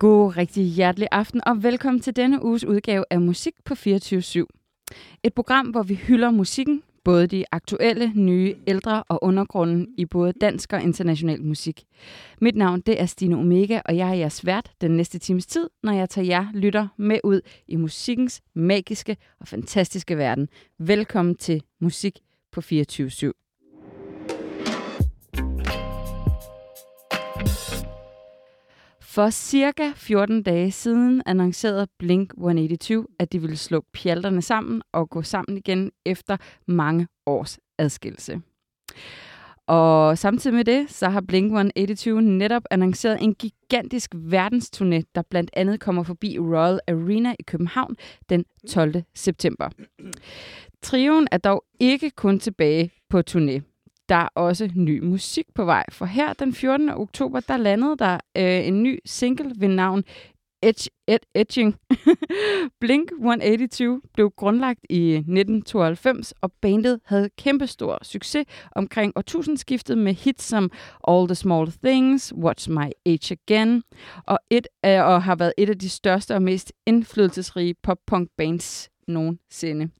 God rigtig hjertelig aften og velkommen til denne uges udgave af Musik på 24 Et program, hvor vi hylder musikken, både de aktuelle, nye, ældre og undergrunden i både dansk og international musik. Mit navn det er Stine Omega, og jeg er jeres vært den næste times tid, når jeg tager jer lytter med ud i musikkens magiske og fantastiske verden. Velkommen til Musik på 24 /7. For cirka 14 dage siden annoncerede Blink-182, at de ville slå pjalterne sammen og gå sammen igen efter mange års adskillelse. Og samtidig med det, så har Blink-182 netop annonceret en gigantisk verdensturné, der blandt andet kommer forbi Royal Arena i København den 12. september. Trioen er dog ikke kun tilbage på turné der er også ny musik på vej. For her den 14. oktober, der landede der øh, en ny single ved navn Edge, Ed, Edging. Blink 182 blev grundlagt i 1992, og bandet havde kæmpestor succes omkring årtusindskiftet med hits som All the Small Things, What's My Age Again, og, et, øh, og har været et af de største og mest indflydelsesrige pop-punk bands nogensinde.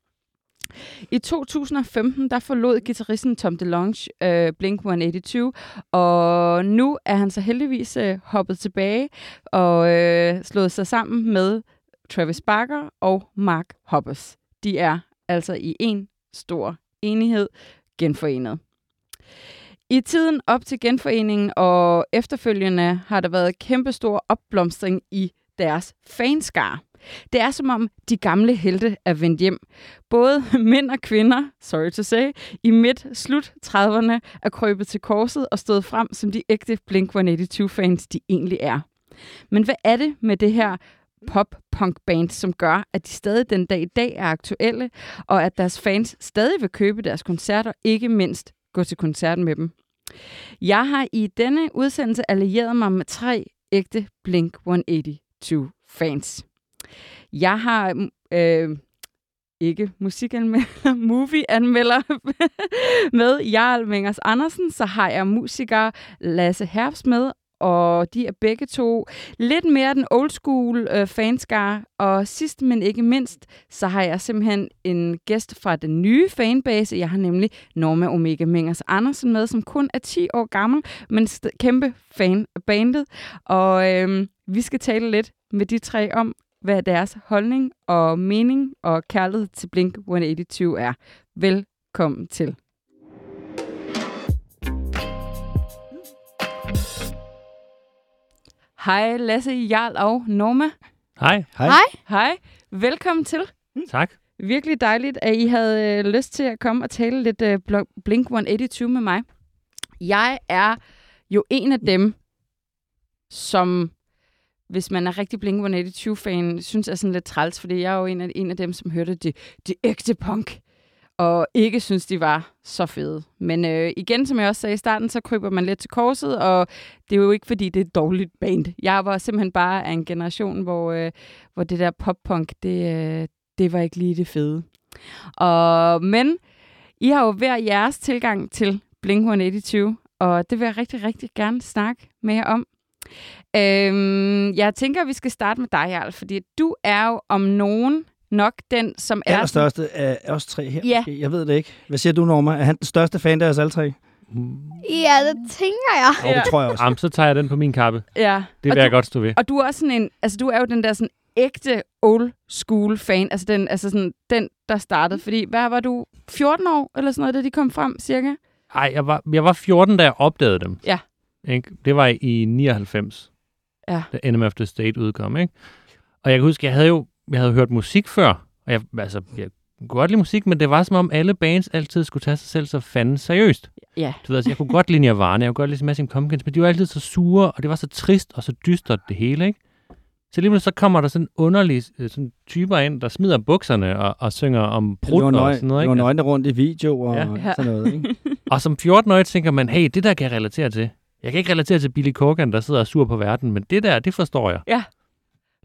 I 2015 der forlod guitaristen Tom DeLonge øh, Blink-182, og nu er han så heldigvis øh, hoppet tilbage og øh, slået sig sammen med Travis Barker og Mark Hoppus. De er altså i en stor enighed genforenet. I tiden op til genforeningen og efterfølgende har der været kæmpestor opblomstring i deres fanskar. Det er som om de gamle helte er vendt hjem. Både mænd og kvinder, sorry to say, i midt-slut 30'erne er krøbet til korset og stået frem som de ægte Blink-182-fans, de egentlig er. Men hvad er det med det her pop-punk-band, som gør, at de stadig den dag i dag er aktuelle, og at deres fans stadig vil købe deres koncerter, ikke mindst gå til koncerten med dem? Jeg har i denne udsendelse allieret mig med tre ægte Blink-182-fans. Jeg har mm, øh, ikke musikanmelder, movieanmelder med Jarl Mengers Andersen, så har jeg musiker Lasse Herbst med, og de er begge to lidt mere den old school øh, fanskar. Og sidst, men ikke mindst, så har jeg simpelthen en gæst fra den nye fanbase. Jeg har nemlig Norma Omega Mengers Andersen med, som kun er 10 år gammel, men kæmpe fan af bandet. Og øh, vi skal tale lidt med de tre om, hvad deres holdning og mening og kærlighed til Blink-182 er. Velkommen til. Hej Lasse, Jarl og Norma. Hej. Hej. Hej. Velkommen til. Tak. Virkelig dejligt, at I havde øh, lyst til at komme og tale lidt øh, Blink-182 med mig. Jeg er jo en af dem, som hvis man er rigtig Blink-182-fan, synes er sådan lidt træls, fordi jeg er jo en af, en af dem, som hørte det, det ægte punk, og ikke synes, de var så fede. Men øh, igen, som jeg også sagde i starten, så kryber man lidt til korset, og det er jo ikke, fordi det er et dårligt band. Jeg var simpelthen bare af en generation, hvor, øh, hvor det der pop-punk, det, øh, det var ikke lige det fede. Og, men I har jo hver jeres tilgang til Blink-182, og det vil jeg rigtig, rigtig gerne snakke med jer om. Øhm, jeg tænker, at vi skal starte med dig, Jarl, fordi du er jo om nogen nok den, som er... Den største af os tre her. Ja. Jeg ved det ikke. Hvad siger du, Norma? Er han den største fan af os alle tre? Ja, det tænker jeg. Og det tror jeg også. Jamen, så tager jeg den på min kappe. Ja. Det vil og jeg du, godt stå ved. Og du er også sådan en... Altså, du er jo den der sådan ægte old school fan. Altså, den, altså sådan, den, der startede. Fordi, hvad var du? 14 år eller sådan noget, da de kom frem, cirka? Nej, jeg var, jeg var 14, da jeg opdagede dem. Ja. Ikke? Det var i 99, Ja. da Enemy of the State udkom. Ikke? Og jeg kan huske, jeg havde jo jeg havde hørt musik før. Og jeg, altså, jeg kunne godt lide musik, men det var som om alle bands altid skulle tage sig selv så fanden seriøst. Ja. Du ved, altså, jeg kunne godt lide Nirvana, jeg kunne godt lide Smashing Pumpkins, men de var altid så sure, og det var så trist og så dystert det hele, ikke? Så lige så kommer der sådan underlige sådan typer ind, der smider bukserne og, og synger om brud og sådan noget, ikke? ikke? nøgne rundt i video og ja. sådan noget, ikke? Og som 14-årig tænker man, hey, det der kan jeg relatere til. Jeg kan ikke relatere til Billy Corgan, der sidder og sur på verden, men det der, det forstår jeg.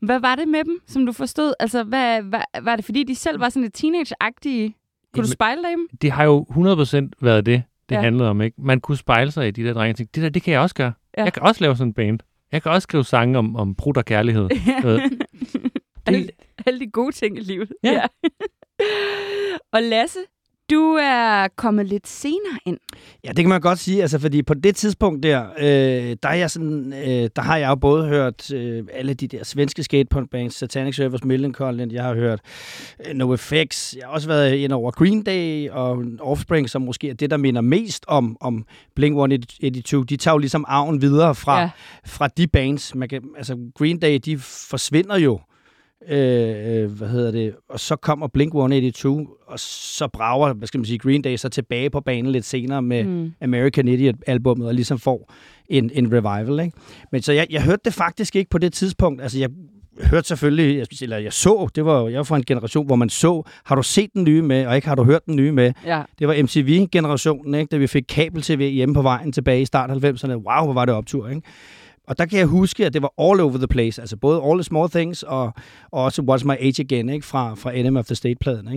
Hvad var det med dem, som du forstod? Altså, hvad, hvad, var det fordi, de selv var sådan lidt teenage-agtige? Kunne du spejle dig i dem? Det har jo 100% været det, det Ja. ja. handlede om, ikke? Man kunne spejle sig i de der drenge og tænke, det der, det kan jeg også gøre. Ja. Ja. Jeg kan også lave sådan en band. Jeg kan også skrive sange om, om brud og kærlighed. Du ved. alle, alle de gode ting i livet. Ja. og Lasse, du er kommet lidt senere ind. Ja, det kan man godt sige, altså, fordi på det tidspunkt der, øh, der, er jeg sådan, øh, der har jeg jo både hørt øh, alle de der svenske skatepunkbands, Satanic Surfers, Millencolin, jeg har hørt øh, NoFX, jeg har også været ind over Green Day og Offspring, som måske er det, der minder mest om, om Blink-182. De tager jo ligesom arven videre fra, ja. fra de bands. Man kan, altså, Green Day, de forsvinder jo Øh, hvad hedder det? Og så kommer Blink-182, og så brager, hvad skal man sige, Green Day så tilbage på banen lidt senere med Mm. mm. American Idiot-albummet, og ligesom får en, en revival, ikke? Men så jeg, jeg hørte det faktisk ikke på det tidspunkt. Altså, jeg hørte selvfølgelig, jeg- eller jeg så, det var, jeg var fra en generation, hvor man så, har du set den nye med, og ikke har du hørt den nye med? Ja. Det var MTV-generationen, ikke? da vi fik kabel-tv hjemme på vejen tilbage i start 90'erne. Wow, hvor var det optur, ikke? Og der kan jeg huske, at det var all over the place. Altså både All the Small Things og, og også What's My Age Again ikke? Fra, fra Enemy of the State-pladen.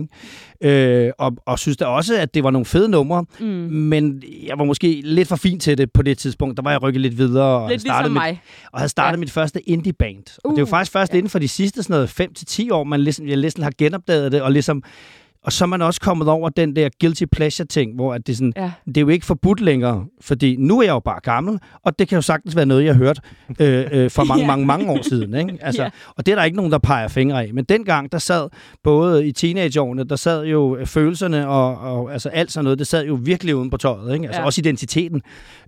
Ikke? Øh, og, og synes da også, at det var nogle fede numre, Mm. men jeg var måske lidt for fin til det på det tidspunkt. Der var jeg rykket lidt videre og Lidt ligesom mit, mig. og havde startet Ja. mit første indie-band. Og det jo Uh, faktisk først ja. inden for de sidste sådan noget 5-10 år, man ligesom, jeg ligesom har genopdaget det, og ligesom og så er man også kommet over den der guilty pleasure ting, hvor at det, sådan, Ja. det er jo ikke forbudt længere, fordi nu er jeg jo bare gammel, og det kan jo sagtens være noget, jeg har hørt øh, øh, for mange, Ja. mange, mange år siden. Ikke? Altså, Ja. Og det er der ikke nogen, der peger fingre af. Men dengang, der sad både i teenageårene, der sad jo øh, følelserne og, og altså alt sådan noget, det sad jo virkelig uden på tøjet. Ikke? Altså Ja. også identiteten.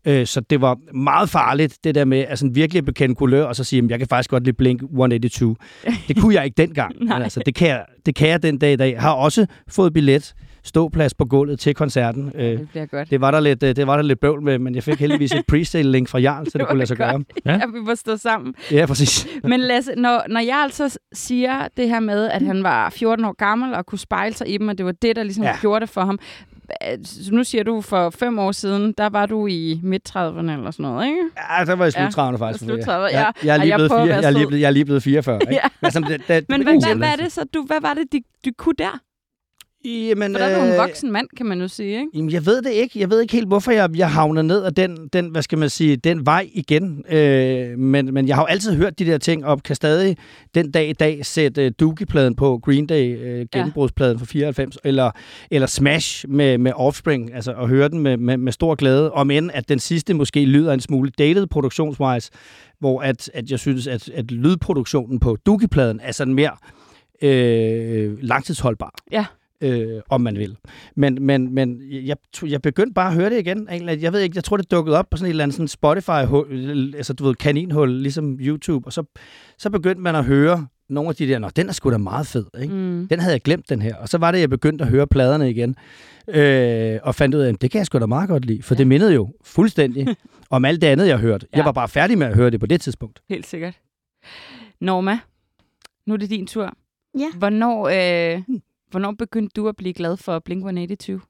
Øh, så det var meget farligt, det der med altså, virkelig bekende kulør, og så sige, at jeg kan faktisk godt lide Blink 182. Det kunne jeg ikke dengang. Men altså, det, kan jeg, det kan jeg den dag i dag. Har også fået billet, ståplads på gulvet til koncerten. Øh, Det bliver godt. det var der lidt, øh, det var der lidt bøvl med, men jeg fik heldigvis et pre-sale-link fra Jarl, så det, var kunne lade sig gøre. godt. Ja. Ja, vi må stå sammen. Ja, præcis. Men Lasse, når, når jeg altså siger det her med, at han var 14 år gammel og kunne spejle sig i dem, og det var det, der ligesom ja. Ja. gjorde det for ham. Nu siger du, for fem år siden, der var du i midt-30'erne eller sådan noget, ikke? Ja, der var jeg sluttrivende Ja, faktisk. sluttredive, ja. Jeg, jeg, er lige jeg blevet fire, jeg, er lige jeg er lige blevet 44. Ikke? Ja. Altså, det, det, Men hvad, hvad, hvad er det så, du, hvad var det, de, du kunne der? Jamen, For der er du en øh, voksen mand, kan man nu sige, ikke? Jamen, jeg ved det ikke. Jeg ved ikke helt, hvorfor jeg, jeg havner ned ad den, den, hvad skal man sige, den vej igen. Øh, men, men jeg har jo altid hørt de der ting, og kan stadig den dag i dag sætte uh, Dookie-pladen på Green Day, øh, gennembrudspladen fra 94, eller, eller Smash med, med Offspring, altså at høre den med, med, med stor glæde, om end at den sidste måske lyder en smule dated produktionswise, hvor at, at jeg synes, at, at lydproduktionen på Dookie-pladen er sådan mere øh, langtidsholdbar Ja. Øh, om man vil. Men, men, men jeg, jeg begyndte bare at høre det igen. egentlig. Jeg ved ikke, jeg tror, det dukkede op på sådan et eller andet sådan Spotify, altså du ved, kaninhul, ligesom YouTube, og så, så begyndte man at høre nogle af de der, nå, den er sgu da meget fed, ikke? Mm. Den havde jeg glemt, den her. Og så var det, jeg begyndte at høre pladerne igen, øh, og fandt ud af, at det kan jeg sgu da meget godt lide, for Ja. ja. det mindede jo fuldstændig om alt det andet, jeg hørte. Ja. Jeg var bare færdig med at høre det på det tidspunkt. Helt sikkert. Norma, nu er det din tur. Ja. Hvornår, øh, hvornår begyndte du at blive glad for Blink-182?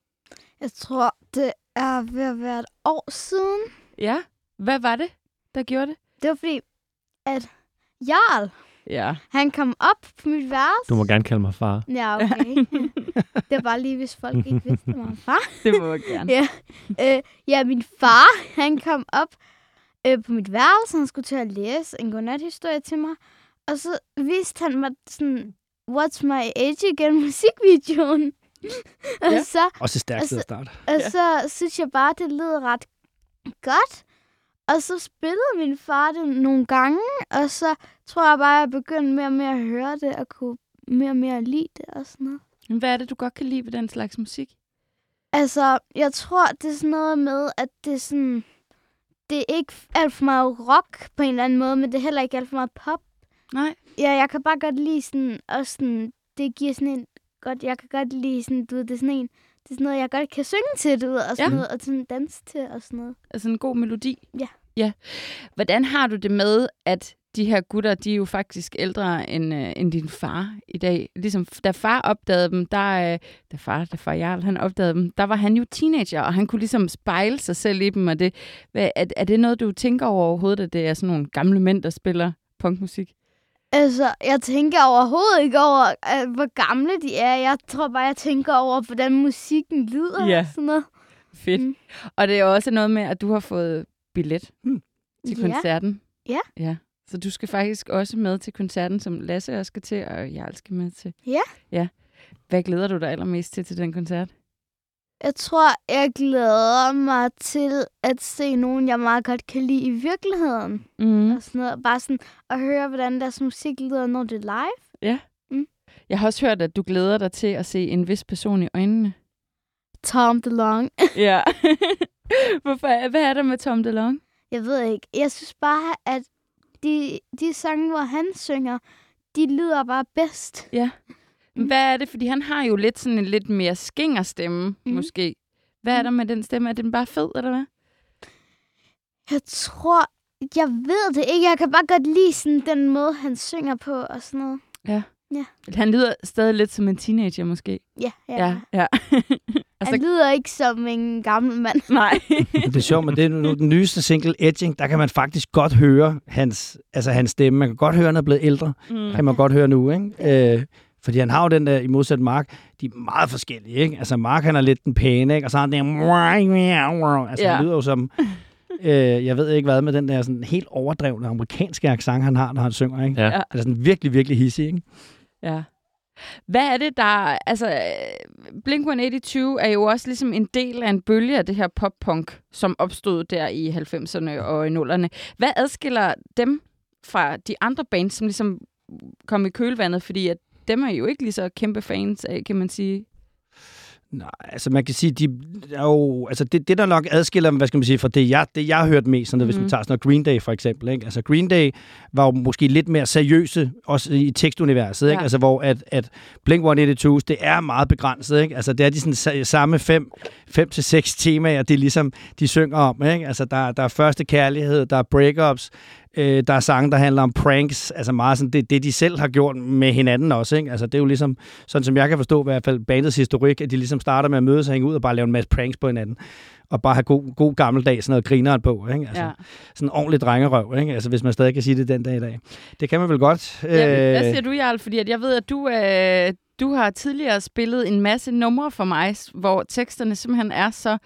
Jeg tror, det er ved at være et år siden. Ja. Hvad var det, der gjorde det? Det var fordi, at Jarl, Ja. han kom op på mit værelse. Du må gerne kalde mig far. Ja, okay. det var bare lige, hvis folk ikke vidste, var en far. Det må jeg gerne. Ja. Øh, ja, min far, han kom op øh, på mit værelse. Han skulle til at læse en godnathistorie til mig. Og så viste han mig sådan, What's My Age Again musikvideoen. og, Ja. så, Også et stærkt sted at starte. og Ja. så synes jeg bare, det lød ret godt. Og så spillede min far det nogle gange, og så tror jeg bare, at jeg begyndte mere og mere at høre det, og kunne mere og mere lide det og sådan noget. Men Hvad er det, du godt kan lide ved den slags musik? Altså, jeg tror, det er sådan noget med, at det er sådan... Det er ikke alt for meget rock på en eller anden måde, men det er heller ikke alt for meget pop. Nej. Ja, jeg kan bare godt lide sådan... Også sådan det giver sådan en... Godt, jeg kan godt lide sådan, du ved, det er sådan en... Det er sådan noget, jeg godt kan synge til, du ved, og sådan Ja. noget, og sådan danse til og sådan noget. Altså en god melodi? Ja. Ja. Hvordan har du det med, at de her gutter, de er jo faktisk ældre end, øh, end din far i dag. Ligesom, da far opdagede dem, der, øh, da far, da far Jarl, han opdagede dem, der var han jo teenager, og han kunne ligesom spejle sig selv i dem. Og det, hvad, er, er det noget, du tænker over overhovedet, at det er sådan nogle gamle mænd, der spiller punkmusik? Altså, jeg tænker overhovedet ikke over, øh, hvor gamle de er. Jeg tror bare, jeg tænker over, hvordan musikken lyder Ja. og sådan noget. Fedt. Mm. Mm. Og det er også noget med, at du har fået billet Mm. til Ja. koncerten. Ja. Ja. Så du skal faktisk også med til koncerten, som Lasse også skal til, og jeg skal med til. Ja. Ja. Hvad glæder du dig allermest til til den koncert? Jeg tror, jeg glæder mig til at se nogen, jeg meget godt kan lide i virkeligheden. Mm. Og sådan noget. Bare sådan at høre, hvordan deres musik lyder, når det er live. Jeg har også hørt, at du glæder dig til at se en vis person i øjnene. Tom DeLonge. Ja. Hvorfor? Hvad er der med Tom DeLonge? Jeg ved ikke. Jeg synes bare, at de, de sange, hvor han synger, de lyder bare bedst. Ja. Men Hvad er det? Fordi han har jo lidt sådan en lidt mere skingerstemme, mm. Mhm. måske. Hvad er der med den stemme? Er den bare fed, eller hvad? Jeg tror, jeg ved det ikke. Jeg kan bare godt lide sådan den måde, han synger på og sådan noget. Han lyder stadig lidt som en teenager, måske. Ja, ja. Ja, ja. altså, Han lyder ikke som en gammel mand. nej. Det er sjovt, men det er nu den nyeste single, Edging, der kan man faktisk godt høre hans, altså hans stemme. Man kan godt høre, at han er blevet ældre. mm. Kan man godt høre nu, ikke? Øh, fordi han har jo den der, i modsat Mark, de er meget forskellige, ikke? Altså Mark, han er lidt den pæne, ikke? Og så har han den Altså, Ja. han lyder jo som... Øh, jeg ved ikke hvad med den der sådan helt overdrevne amerikanske accent, han har, når han synger, ikke? Ja. Altså sådan virkelig, virkelig hissig, ikke? Ja. Hvad er det, der... Altså, øh, Blink-182 er jo også ligesom en del af en bølge af det her pop-punk, som opstod der i 90'erne og i 0'erne. Hvad adskiller dem fra de andre bands, som ligesom kom i kølvandet? Fordi at dem er I jo ikke lige så kæmpe fans af, kan man sige. Nej, altså man kan sige, de er jo, altså det, det der nok adskiller dem, hvad skal man sige, fra det jeg, det jeg har hørt mest, sådan noget, mm. hvis Mhm. man tager sådan noget Green Day for eksempel, ikke? Altså Green Day var jo måske lidt mere seriøse, også i tekstuniverset, ikke? Ja. Altså hvor at, at Blink-182, det er meget begrænset, ikke? Altså det er de sådan sa- samme fem, fem til seks temaer, det er ligesom, de synger om, ikke? Altså der, der er første kærlighed, der er breakups, Øh, der er sange, der handler om pranks, altså meget sådan det, det, de selv har gjort med hinanden også. Ikke? Altså, det er jo ligesom, sådan som jeg kan forstå i hvert fald bandets historik, at de ligesom starter med at mødes og hænge ud og bare lave en masse pranks på hinanden. Og bare have god, god gammeldags sådan noget grineren på. Ikke? Altså, Ja. Sådan en ordentlig drengerøv, ikke? Altså, hvis man stadig kan sige det den dag i dag. Det kan man vel godt. Ja, hvad Øh, siger du, Jarl? Fordi at jeg ved, at du, øh, du har tidligere spillet en masse numre for mig, hvor teksterne simpelthen er så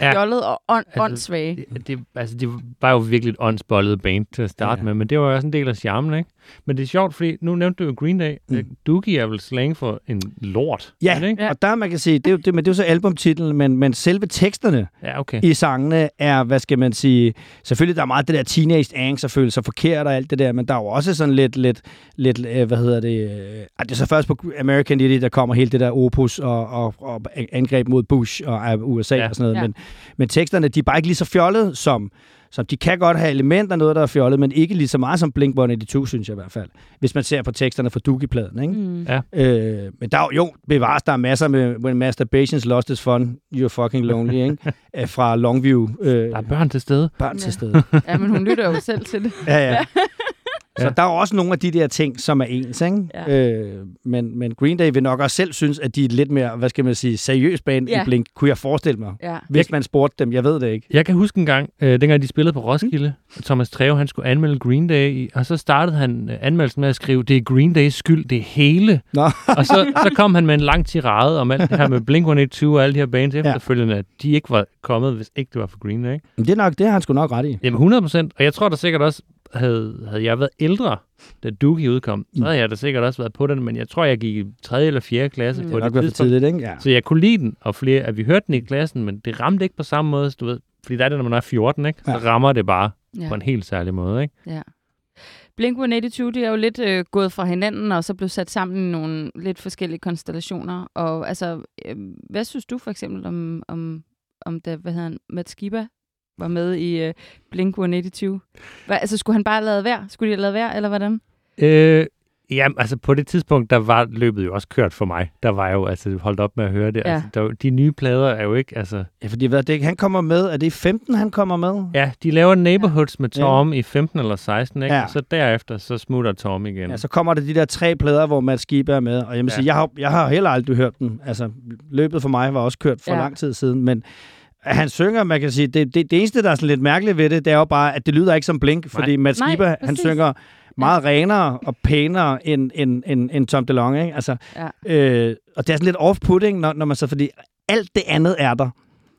Ja. og ånd, Altså, åndssvage. Det, det, altså, det var jo virkelig et åndsbollet band til at starte ja. med, men det var jo også en del af charmen, ikke? Men det er sjovt, fordi nu nævnte du jo Green Day. Mm. Mm. Doogie er vel slang for en lort, er Ja, det, ikke? ja, og der man kan sige, det er jo, det, men det er jo så albumtitlen, men, men selve teksterne Ja, okay. i sangene er, hvad skal man sige, selvfølgelig der er meget det der teenage angst og føle sig forkert og alt det der, men der er jo også sådan lidt, lidt, lidt øh, hvad hedder det, øh, det er så først på American Idiot, der kommer helt det der opus og, og, og angreb mod Bush og USA Ja. og sådan noget, Ja. men, men teksterne, de er bare ikke lige så fjollede som, som de kan godt have elementer noget, der er fjollet, men ikke lige så meget som Blink-182, synes jeg i hvert fald. Hvis man ser på teksterne fra Doogie-pladen, ikke? Mm. Ja. Øh, men der er jo, jo, bevares, der er masser med When Masturbation's Lost Is Fun, You're Fucking Lonely, ikke? Øh, Fra Longview. Øh, Der er børn til stede. børn Ja. til stede. Ja, men hun lytter jo selv til det. Ja, ja. Så Ja. der er også nogle af de der ting, som er ens, ikke? Ja. Øh, men, men Green Day vil nok også selv synes, at de er lidt mere, hvad skal man sige, seriøs band Ja. i Blink, kunne jeg forestille mig. Ja. Hvis man spurgte dem, jeg ved det ikke. Jeg kan huske en gang, øh, dengang de spillede på Roskilde, mm. Thomas Treve, han skulle anmelde Green Day, og så startede han øh, anmeldelsen med at skrive, det er Green Days skyld, det er hele. Nå. og så, så kom han med en lang tirade om alt det her med Blink-182 og alle de her bands efterfølgende, at de ikke var kommet, hvis ikke det var for Green Day. Men det er nok, det har han sgu nok ret i. Jamen 100 procent, og jeg tror da sikkert også, havde, havde jeg været ældre, da Doogie udkom, så Mm. havde jeg da sikkert også været på den, men jeg tror, jeg gik i 3. eller 4. klasse Mm. på Det har det nok været for tidspunkt. tidligt, ikke? Ja. Så jeg kunne lide den, og flere, at vi hørte den i klassen, men det ramte ikke på samme måde, du ved, fordi der er det, når man er 14, ikke? så Ja. rammer det bare Ja. på en helt særlig måde. Ikke? Ja. Blink-182, de er jo lidt øh, gået fra hinanden, og så blev sat sammen i nogle lidt forskellige konstellationer. Og altså, øh, hvad synes du for eksempel om, om, om da, hvad hedder han, Matt Skiba var med i øh, Blink-182? Hvad, altså, skulle han bare lade være? Skulle de have lavet være, eller hvordan? Øh, ja, altså på det tidspunkt, der var løbet jo også kørt for mig. Der var jo altså holdt op med at høre det. Ja. Altså, der, de nye plader er jo ikke, altså... ja fordi hvad, det, han kommer med, er det i 15, han kommer med? Ja, de laver Neighborhoods med Tom i 15 eller 16, ikke? Ja. Ja. Og så derefter, så smutter Tom igen. Ja, så kommer der de der tre plader, hvor Mads Skibe er med, og jeg, må Ja. sige, jeg, har, jeg har heller aldrig hørt den. Altså, løbet for mig var også kørt for Ja. ja. lang tid siden, men han synger, man kan sige, det, det, det eneste, der er sådan lidt mærkeligt ved det, det er jo bare, at det lyder ikke som Blink, fordi Mads Skibe, han præcis. synger meget renere og pænere end, end, end, end Tom DeLonge, ikke? Altså, Ja. øh, og det er sådan lidt off-putting, når, når man så, fordi alt det andet er der.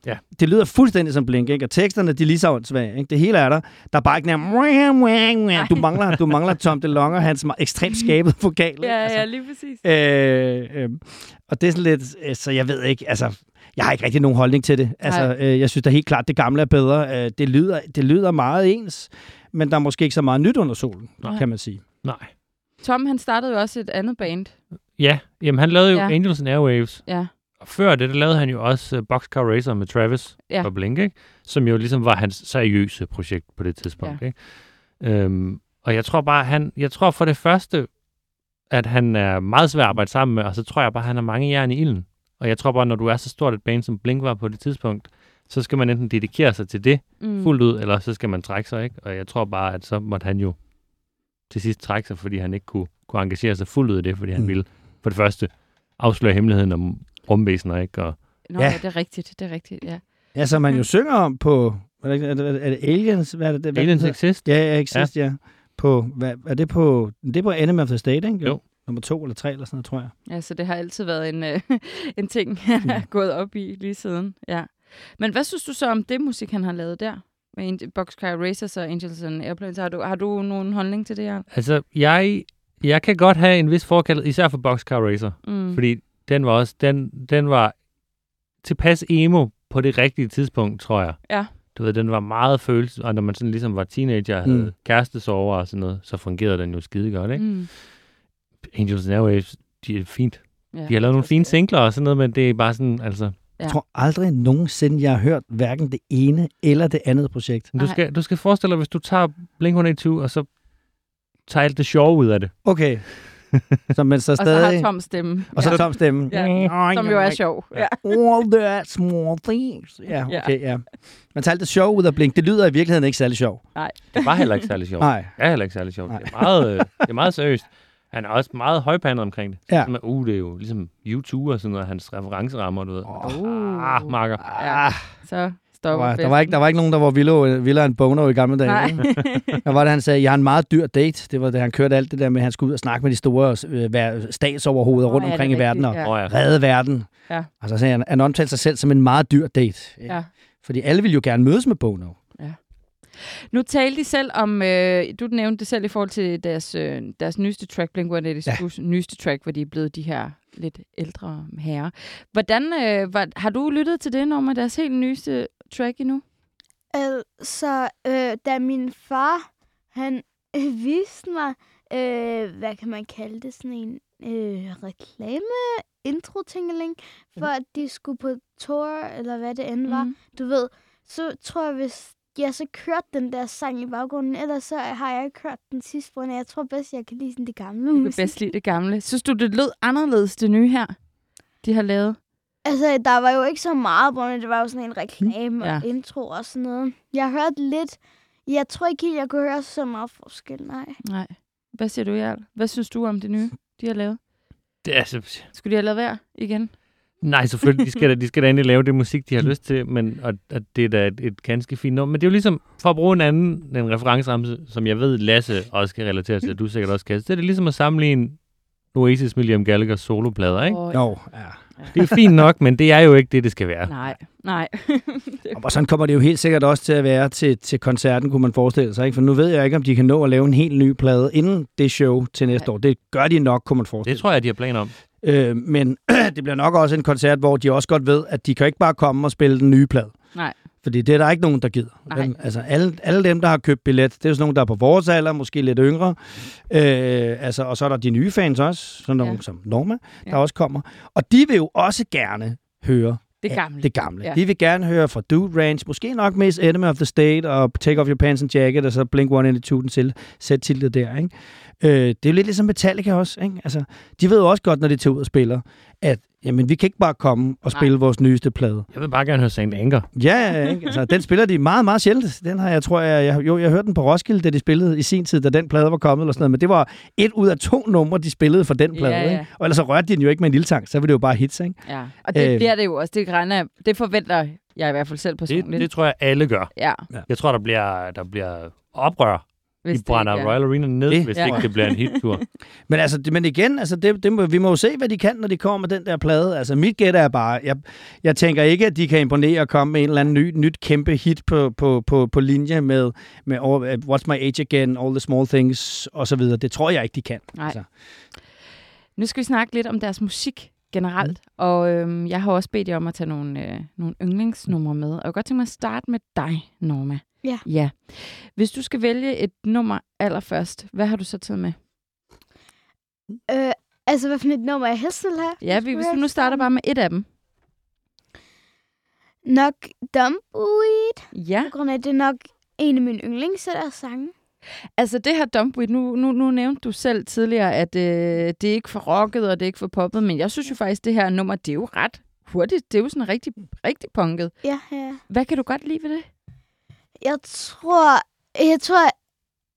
Ja. Det lyder fuldstændig som Blink, ikke? Og teksterne, de er lige så åndssvage, ikke? Det hele er der. Der er bare ikke nær... Du mangler, du mangler Tom DeLonge og hans ekstremt skabet vokal. ikke? Ja, Altså, ja, lige præcis. Øh, øh, og det er sådan lidt, øh, så jeg ved ikke, altså, jeg har ikke rigtig nogen holdning til det. Altså, øh, jeg synes da helt klart, det gamle er bedre. Øh, det, lyder, det lyder meget ens, men der er måske ikke så meget nyt under solen, Nej. kan man sige. Nej. Tom, han startede jo også et andet band. Ja, jamen han lavede jo ja. Angels and Airwaves. Ja. Og før det, der lavede han jo også uh, Boxcar Racer med Travis Ja. og Blink, ikke? som jo ligesom var hans seriøse projekt på det tidspunkt. Ja. Ikke? Øhm, og jeg tror bare, han, jeg tror for det første, at han er meget svær at arbejde sammen med, og så tror jeg bare, at han har mange jern i ilden. Og jeg tror bare, når du er så stort et band, som Blink var på det tidspunkt, så skal man enten dedikere sig til det Mm. fuldt ud, eller så skal man trække sig, ikke? Og jeg tror bare, at så måtte han jo til sidst trække sig, fordi han ikke kunne, kunne engagere sig fuldt ud i det, fordi han Mm. ville for det første afsløre hemmeligheden om rumvæsener, ikke? Og Nå, Ja. ja. det er rigtigt, det er rigtigt, ja. Ja, som man jo synger om på, er det, er det, er det Aliens? Hvad er det, hvad Aliens? Exist, Ja, ja, Exist, ja. ja. På, hvad, er det på, det er på Enemy of the State, ikke? Jo. Nummer to eller tre eller sådan noget, tror jeg. Ja, så det har altid været en, øh, en ting, han er gået op i lige siden. Ja. Men hvad synes du så om det musik, han har lavet der? Med Boxcar Racers og Angels and Airplanes. Har du, har du nogen holdning til det her? Altså, jeg, jeg kan godt have en vis forkald, især for Boxcar Racer, Mm. fordi den var også, den, den var tilpas emo på det rigtige tidspunkt, tror jeg. Ja. Du ved, den var meget følelse, og når man sådan ligesom var teenager og havde Mm. mm. kærestesover og sådan noget, så fungerede den jo skide godt, ikke? Mm. Angels and Airwaves, de er fint. Ja, De har lavet nogle fine singler og sådan noget, men det er bare sådan, altså... Ja. Jeg tror aldrig nogensinde, jeg har hørt hverken det ene eller det andet projekt. Du Nej. skal, du skal forestille dig, hvis du tager Blink-182, og så tager alt det sjove ud af det. Okay. Så, men så Og så stadig... har Tom stemme. og så ja. Tom stemme. Ja, som jo er sjov. Ja. All that small things. Ja, Ja. okay, ja. Man tager alt det sjov ud af Blink. Det lyder i virkeligheden ikke særlig sjov. Det var heller ikke særlig sjovt. Nej. Det er heller ikke særlig sjovt. Nej. Det er, meget, øh, det er meget seriøst. Han er også meget højpandet omkring det. Ja. Sådan, uh, det er jo ligesom YouTube og sådan noget, hans referencerammer, du ved. Uh. Ah, marker. Ja. Ah, Så var, der, var ikke, der var ikke nogen, der var vildere, vildere end Bono i gamle dage. Nej. Der var det, han sagde, jeg har en meget dyr date. Det var det, han kørte alt det der med, at han skulle ud og snakke med de store øh, ver- statsoverhoveder Nå, rundt ja, omkring i er verden og Ja. Oh, ja. redde verden. Ja. Og så sagde han, han omtalte sig selv som en meget dyr date. ja. Fordi alle ville jo gerne mødes med Bono. Nu talte de selv om, øh, du nævnte det selv i forhold til deres, øh, deres nyeste track, Blink-182's ja. nyeste track, hvor de er blevet de her lidt ældre herrer. Hvordan, øh, var, har du lyttet til det, Norma, deres helt nyeste track endnu? Altså, øh, da min far, han øh, viste mig, øh, hvad kan man kalde det, sådan en øh, reklame intro tingeling for at de skulle på tour, eller hvad det end var. Mm. Du ved, så tror jeg, hvis jeg så kørte den der sang i baggrunden, ellers så har jeg ikke hørt den sidste, hvor jeg tror bedst, jeg kan lide sådan det gamle Du kan musik. bedst lide det gamle. Synes du, det lød anderledes, det nye her, de har lavet? Altså, der var jo ikke så meget, Bonnie. Det var jo sådan en reklame Ja. og intro og sådan noget. Jeg hørte lidt... Jeg tror ikke helt, jeg kunne høre så meget forskel, nej. Nej. Hvad siger du, Jarl? Hvad synes du om det nye, de har lavet? Det er altså... Skulle de have lavet værd igen? Nej, selvfølgelig, de skal, da, de skal da endelig lave det musik, de har lyst til, men og, og det er da et, et ganske fint nummer. Men det er jo ligesom, for at bruge en anden en referenceramme, som jeg ved, Lasse også kan relatere til, og du sikkert også kan, så det er det ligesom at sammenligne Oasis med Liam Gallagher's soloplader, ikke? Jo, ja. Det er fint nok, men det er jo ikke det, det skal være. Nej, nej. Og sådan kommer det jo helt sikkert også til at være til, til koncerten, kunne man forestille sig. Ikke? For nu ved jeg ikke, om de kan nå at lave en helt ny plade inden det show til næste Nej. år. Det gør de nok, kunne man forestille Det tror jeg, de har planer om. Øh, men det bliver nok også en koncert, hvor de også godt ved, at de kan ikke bare komme og spille den nye plade. Nej. Fordi det er der ikke nogen, der gider. Nej. Altså alle, alle dem, der har købt billet, det er sådan nogen, der er på vores alder, måske lidt yngre. Øh, altså, og så er der de nye fans også, sådan nogle Ja. ja. som Norma, der Ja. også kommer. Og de vil jo også gerne høre Det Ja, gamle. det gamle. Ja. Ja. De vil gerne høre fra Dude Ranch, måske nok mest Enemy of the State og Take Off Your Pants and Jacket, og så Blink-182 den til sæt til det der. Ikke? Øh, det er jo lidt ligesom Metallica også. Ikke? Altså, de ved jo også godt, når de tager ud og spiller, at jamen, vi kan ikke bare komme og Nej. spille vores nyeste plade. Jeg vil bare gerne høre St. Anger. Ja, ikke? Altså, den spiller de meget, meget sjældent. Den har jeg, tror jeg, jeg, jo, jeg hørte den på Roskilde, da de spillede i sin tid, da den plade var kommet, eller sådan noget. men det var et ud af to numre, de spillede for den plade. Ja, ja. Ikke? Og ellers så rørte de den jo ikke med en lille tang, så var det jo bare hits, ikke? Ja, og det Øh. bliver det jo også. Det, regner, det forventer jeg i hvert fald selv Det, personligt. det tror jeg, alle gør. Ja, Jeg tror, der bliver, der bliver oprør hvis De brænder det er- Royal Arena ned, Det- hvis Ja. ikke det bliver en hittur. Men, altså, men igen, altså, det, det må, vi må jo se, hvad de kan, når de kommer med den der plade. Altså, mit gæt er bare, jeg, jeg tænker ikke, at de kan imponere og komme med en eller anden ny, nyt kæmpe hit på, på, på, på linje med, med all, What's My Age Again, All the Small Things osv. Det tror jeg ikke, de kan. Nej. Altså. Nu skal vi snakke lidt om deres musik generelt, mm. og øhm, jeg har også bedt jer om at tage nogle, øh, nogle yndlingsnumre med. Og jeg godt tænke mig at starte med dig, Norma. Ja. ja. Hvis du skal vælge et nummer allerførst, hvad har du så taget med? Øh, altså, hvad for et nummer jeg helst vil have? Ja, vi, hvis vi nu starter bare med et af dem. Nok Dumbweed. Ja, På grund af, at det er nok en af mine yndlings af deres sange. Altså det her Dumpweed, nu, nu, nu nævnte du selv tidligere, at øh, det er ikke for rocket, og det er ikke for poppet, men jeg synes jo faktisk, det her nummer, det er jo ret hurtigt. Det er jo sådan rigtig, rigtig punket. Ja, ja. Hvad kan du godt lide ved det? Jeg tror... Jeg tror...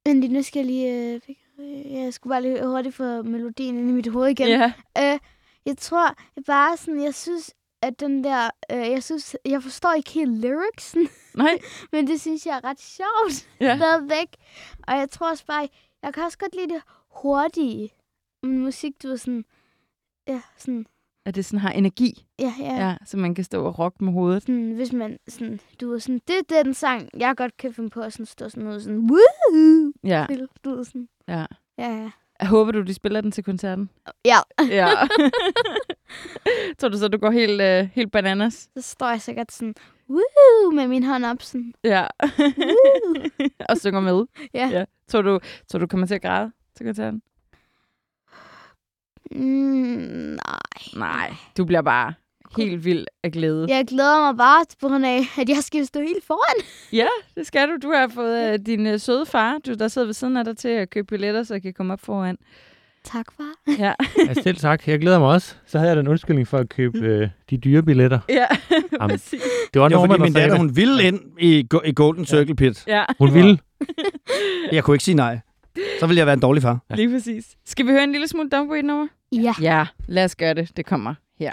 Men lige nu skal jeg lige... Øh, jeg skulle bare lige hurtigt få melodien ind i mit hoved igen. Ja. Øh, jeg tror bare sådan... Jeg synes, at den der... Øh, jeg synes... Jeg forstår ikke helt lyricsen, Nej. men det synes jeg er ret sjovt Ja. stadigvæk. Og jeg tror også bare... Jeg kan også godt lide det hurtige. Men musik, du ved sådan... Ja, sådan... At det sådan har energi, Ja, ja. ja. så man kan stå og rocke med hovedet. Sådan, hvis man sådan, du ved, sådan, det, det er den sang, jeg godt kan finde på at sådan, stå sådan noget sådan, woohoo, Ja, du ved, sådan, ja. ja, ja. Jeg håber du, de spiller den til koncerten. Ja, Ja. Tror du så, du går helt, øh, helt bananas? så står jeg sikkert sådan, woohoo, med min hånd op, sådan, Ja. og synger med. ja. Ja. Tror du, tror du kommer til at græde til koncerten? Mm, nej. Nej, du bliver bare helt vild af glæde. Jeg glæder mig bare på grund af, at jeg skal stå helt foran. Ja, det skal du. Du har fået øh, din øh, søde far, du, der sidder ved siden af dig, til at købe billetter, så jeg kan komme op foran. Tak, far. Ja, Ja, selv tak. Jeg glæder mig også. Så havde jeg den undskyldning for at købe øh, de dyre billetter. ja. Jamen, præcis. Det var Det var fordi, min datter, hun ville ind i, go- i Golden Circle Pit. Ja, Hun ville. Jeg kunne ikke sige nej. Så ville jeg være en dårlig far. lige præcis. Skal vi høre en lille smule Dumbweed nummer? Ja. Ja, lad os gøre det. Det kommer her.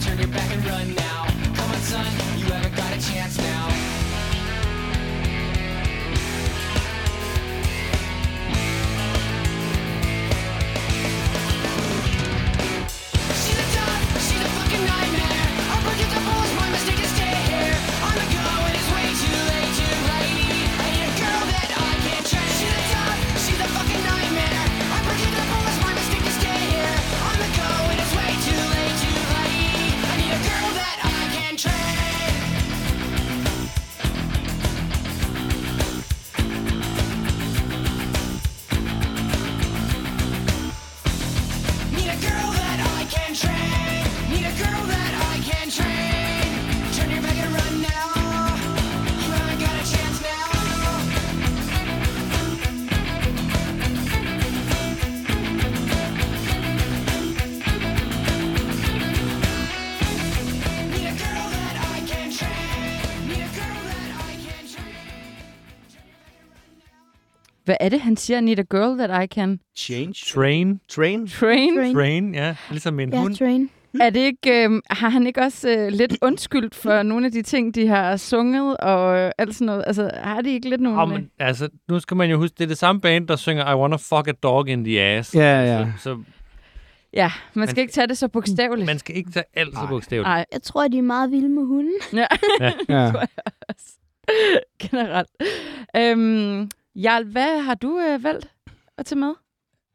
Turn your back and run now. Er det, han siger? Need a girl that I can Change. Train. Train. train. Train. Train, ja. Ligesom en Ja, hund. train. Er det ikke, øh, har han ikke også øh, lidt undskyldt for nogle af de ting, de har sunget og øh, alt sådan noget? Altså, har de ikke lidt nogle... Oh, men, altså, nu skal man jo huske, det er det samme band, der synger I wanna fuck a dog in the ass. Ja, ja. Så, så Ja, man skal Man- ikke tage det så bogstaveligt. man skal ikke tage alt så bogstaveligt. Nej, Jeg tror, de er meget vilde med hunden. ja, ja. generelt. Øhm, Jarl, hvad har du øh, valgt at tage med?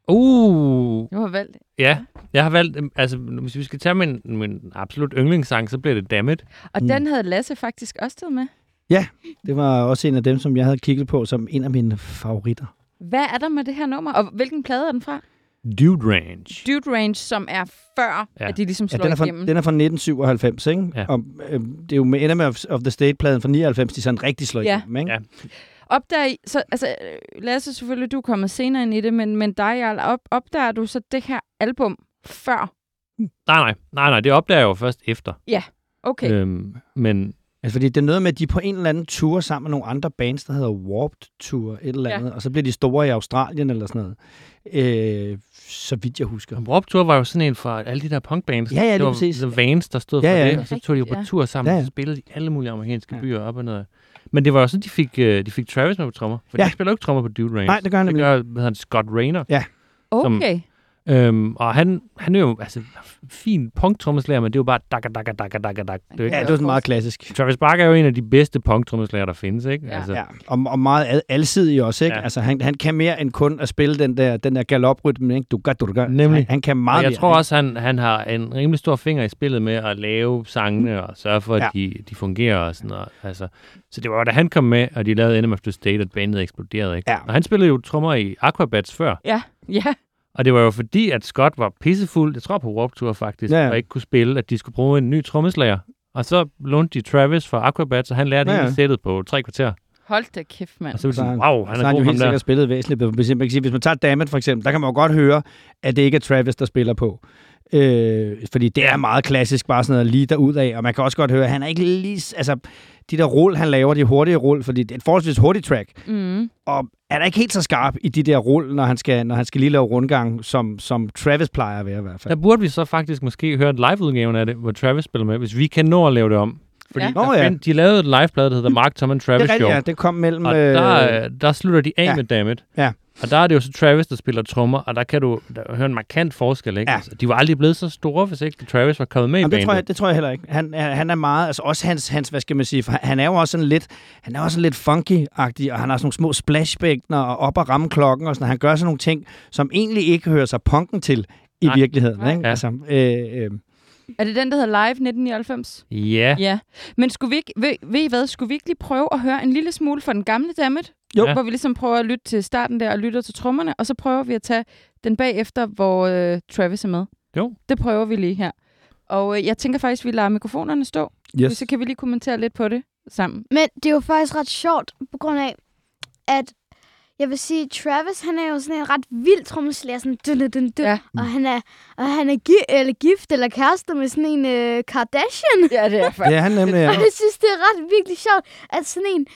Uh, Du har valgt. ja. Jeg har valgt, øhm, altså, hvis vi skal tage min, min absolut yndlingssang, så bliver det Dammit. Og Mm. den havde Lasse faktisk også taget med. Det var også en af dem, som jeg havde kigget på som en af mine favoritter. Hvad er der med det her nummer, og hvilken plade er den fra? Dude Range. Dude Range, som er før, ja. Ja. at de ligesom Ja, slår den er, fra, igennem. den er fra 1997, ikke? Ja. Og øh, det er jo med Enemy of, of the State-pladen fra 99, de sådan rigtig slår Ja. igennem, ikke? Ja. Opdager I, så, altså, Lasse, selvfølgelig, du er kommet senere ind i det, men, men dig, Jarl, op, opdager du så det her album før? Nej, nej, nej, nej, det opdager jeg jo først efter. Okay. Øhm, men Altså, fordi det er noget med, at de på en eller anden tour sammen med nogle andre bands, der hedder Warped Tour, et eller Ja. andet, og så bliver de store i Australien eller sådan noget. Øh, så vidt jeg husker. Warped Tour var jo sådan en fra alle de der punkbands. Ja, ja, lige det var præcis. The Vans, der stod Ja, for ja. det, og så tog de jo på Ja. tur sammen, Ja, ja, ja. og så spillede de alle mulige amerikanske Ja. byer op og ned. Men det var sådan, de fik, øh, de fik Travis med på trommer. For Ja. de spiller jo ikke trommer på Dude Range. Nej, det gør han det nemlig. gør hvad hedder han, Scott Rayner. som- okay. Øhm, og han, han er jo altså fin punktrommeslager, men det er jo bare dakka, dakka, dakka, dakka, dakka. Det er jo ikke, Ja, det var sådan meget klassisk. Travis Barker er jo en af de bedste punktrommeslager, der findes, ikke? Ja. Altså, Ja, og, og meget al- alsidig også, ikke? Ja. Altså, han, han kan mere end kun at spille den der, den der galoprytme, ikke? Du gør, du gør. Nemlig. Han, han kan Og meget jeg mere, tror også, han, han har en rimelig stor finger i spillet med at lave sangene og sørge for, at Ja. de, de fungerer og sådan noget. Altså, så det var da han kom med, og de lavede Enemy of the State, at bandet eksploderede. Ikke? Ja. Og han spillede jo trommer i Aquabats før. Ja, ja. Og det var jo fordi, at Scott var pissefuld, jeg tror på Warped Tour faktisk, Ja, og ikke kunne spille, at de skulle bruge en ny trommeslager. Og så lånte de Travis fra Aquabats, og han lærte Ja, ja, hele sættet på tre kvarter. Hold da kæft, mand. Og så Så sige, wow, han så er har han god jo helt sikkert spillet væsentligt. bedre. Hvis, man kan sige, hvis man tager Dammit for eksempel, der kan man jo godt høre, at det ikke er Travis, der spiller på. Øh, fordi det er meget klassisk, bare sådan noget lige derud af, og man kan også godt høre, at han er ikke lige... Altså, de der rull, han laver, de hurtige rull, fordi det er et forholdsvis hurtigt track, Mm. og er der ikke helt så skarp i de der rull, når han skal, når han skal lige lave rundgang, som, som Travis plejer at være i hvert fald. Der burde vi så faktisk måske høre en live-udgaven af det, hvor Travis spiller med, hvis vi kan nå at lave det om. Fordi Ja. der ja. find, de lavede et liveplade, der hedder Mark Tom and Det Travis er rigtigt, Show. ja. Det kom mellem... Og øh, der, øh, der slutter de af ja. med Dammit. Ja. Og der er det jo så Travis, der spiller trommer, og der kan du der høre en markant forskel. Ikke? Ja. Altså, de var aldrig blevet så store, hvis ikke Travis var kommet med Jamen, i det, bandet. tror jeg, det tror jeg heller ikke. Han, han er meget, altså også hans, hans, hvad skal man sige, for han er jo også sådan lidt, han er også sådan lidt funky-agtig, og han har sådan nogle små splashbækkener og op at ramme klokken og sådan Han gør sådan nogle ting, som egentlig ikke hører sig punken til i Nej. virkeligheden. Nej. Ikke? Ja. Altså, øh, øh, Er det den, der hedder Live 1999? Ja. Ja. Men skulle vi ikke, ved, ved I hvad, skulle vi ikke lige prøve at høre en lille smule fra den gamle Dammit? Jo. Ja. Hvor vi ligesom prøver at lytte til starten der og lytter til trommerne, og så prøver vi at tage den bagefter, hvor øh, Travis er med. Jo. Det prøver vi lige her. Og øh, jeg tænker faktisk, at vi lader mikrofonerne stå, yes. så kan vi lige kommentere lidt på det sammen. Men det er jo faktisk ret sjovt, på grund af, at jeg vil sige, Travis, han er jo sådan en ret vild trommeslager, sådan dun, dun, dun, dun. Ja. Og han er, og han er gi- eller gift eller kærester med sådan en øh, Kardashian. Ja, det er faktisk. Det er han nemlig, ja. Og jeg synes, det er ret virkelig sjovt, at sådan en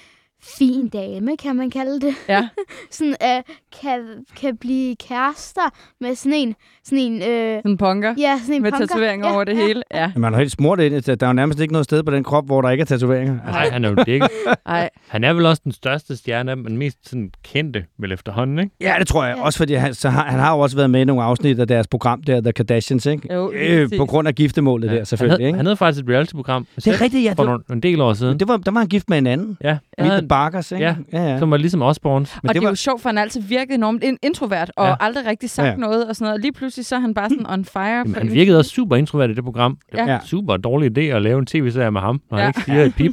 fin dame, kan man kalde det, Ja. sådan, øh, kan, kan blive kærester med sådan en, sådan en, øh, Sådan en punker. ja, sådan en Med punker. tatoveringer ja, over det ja. hele. Ja. Man har helt smurt ind. Der er jo nærmest ikke noget sted på den krop, hvor der ikke er tatoveringer. Altså, Nej, han er jo. Ej, Han er vel også den største stjerne men mest sådan kendte vel efterhånden, ikke? ja, det tror jeg. Ja. Også fordi han, så har, han har jo også været med i nogle afsnit af deres program der, The Kardashians, ikke? Jo, øh, på grund af giftemålet der, selvfølgelig. Han havde, ikke? han havde faktisk et reality-program det er rigtigt, ja. for Det, nogle, en del år siden, men det var, der var han gift med en anden. Ja. Ja. Barkers, ikke? Ja. ja, ja. som var ligesom Osborns. Men og det, det er var, jo sjovt, for han altid virket enormt in- introvert, og Ja. aldrig rigtig sagt Ja. ja. noget og sådan noget. Og lige pludselig så er han bare sådan on fire. Jamen, på han en- virkede også super introvert i det program. Det var Ja. super dårlig idé at lave en tv-serie med ham, når. Ja. han ikke siger et pip.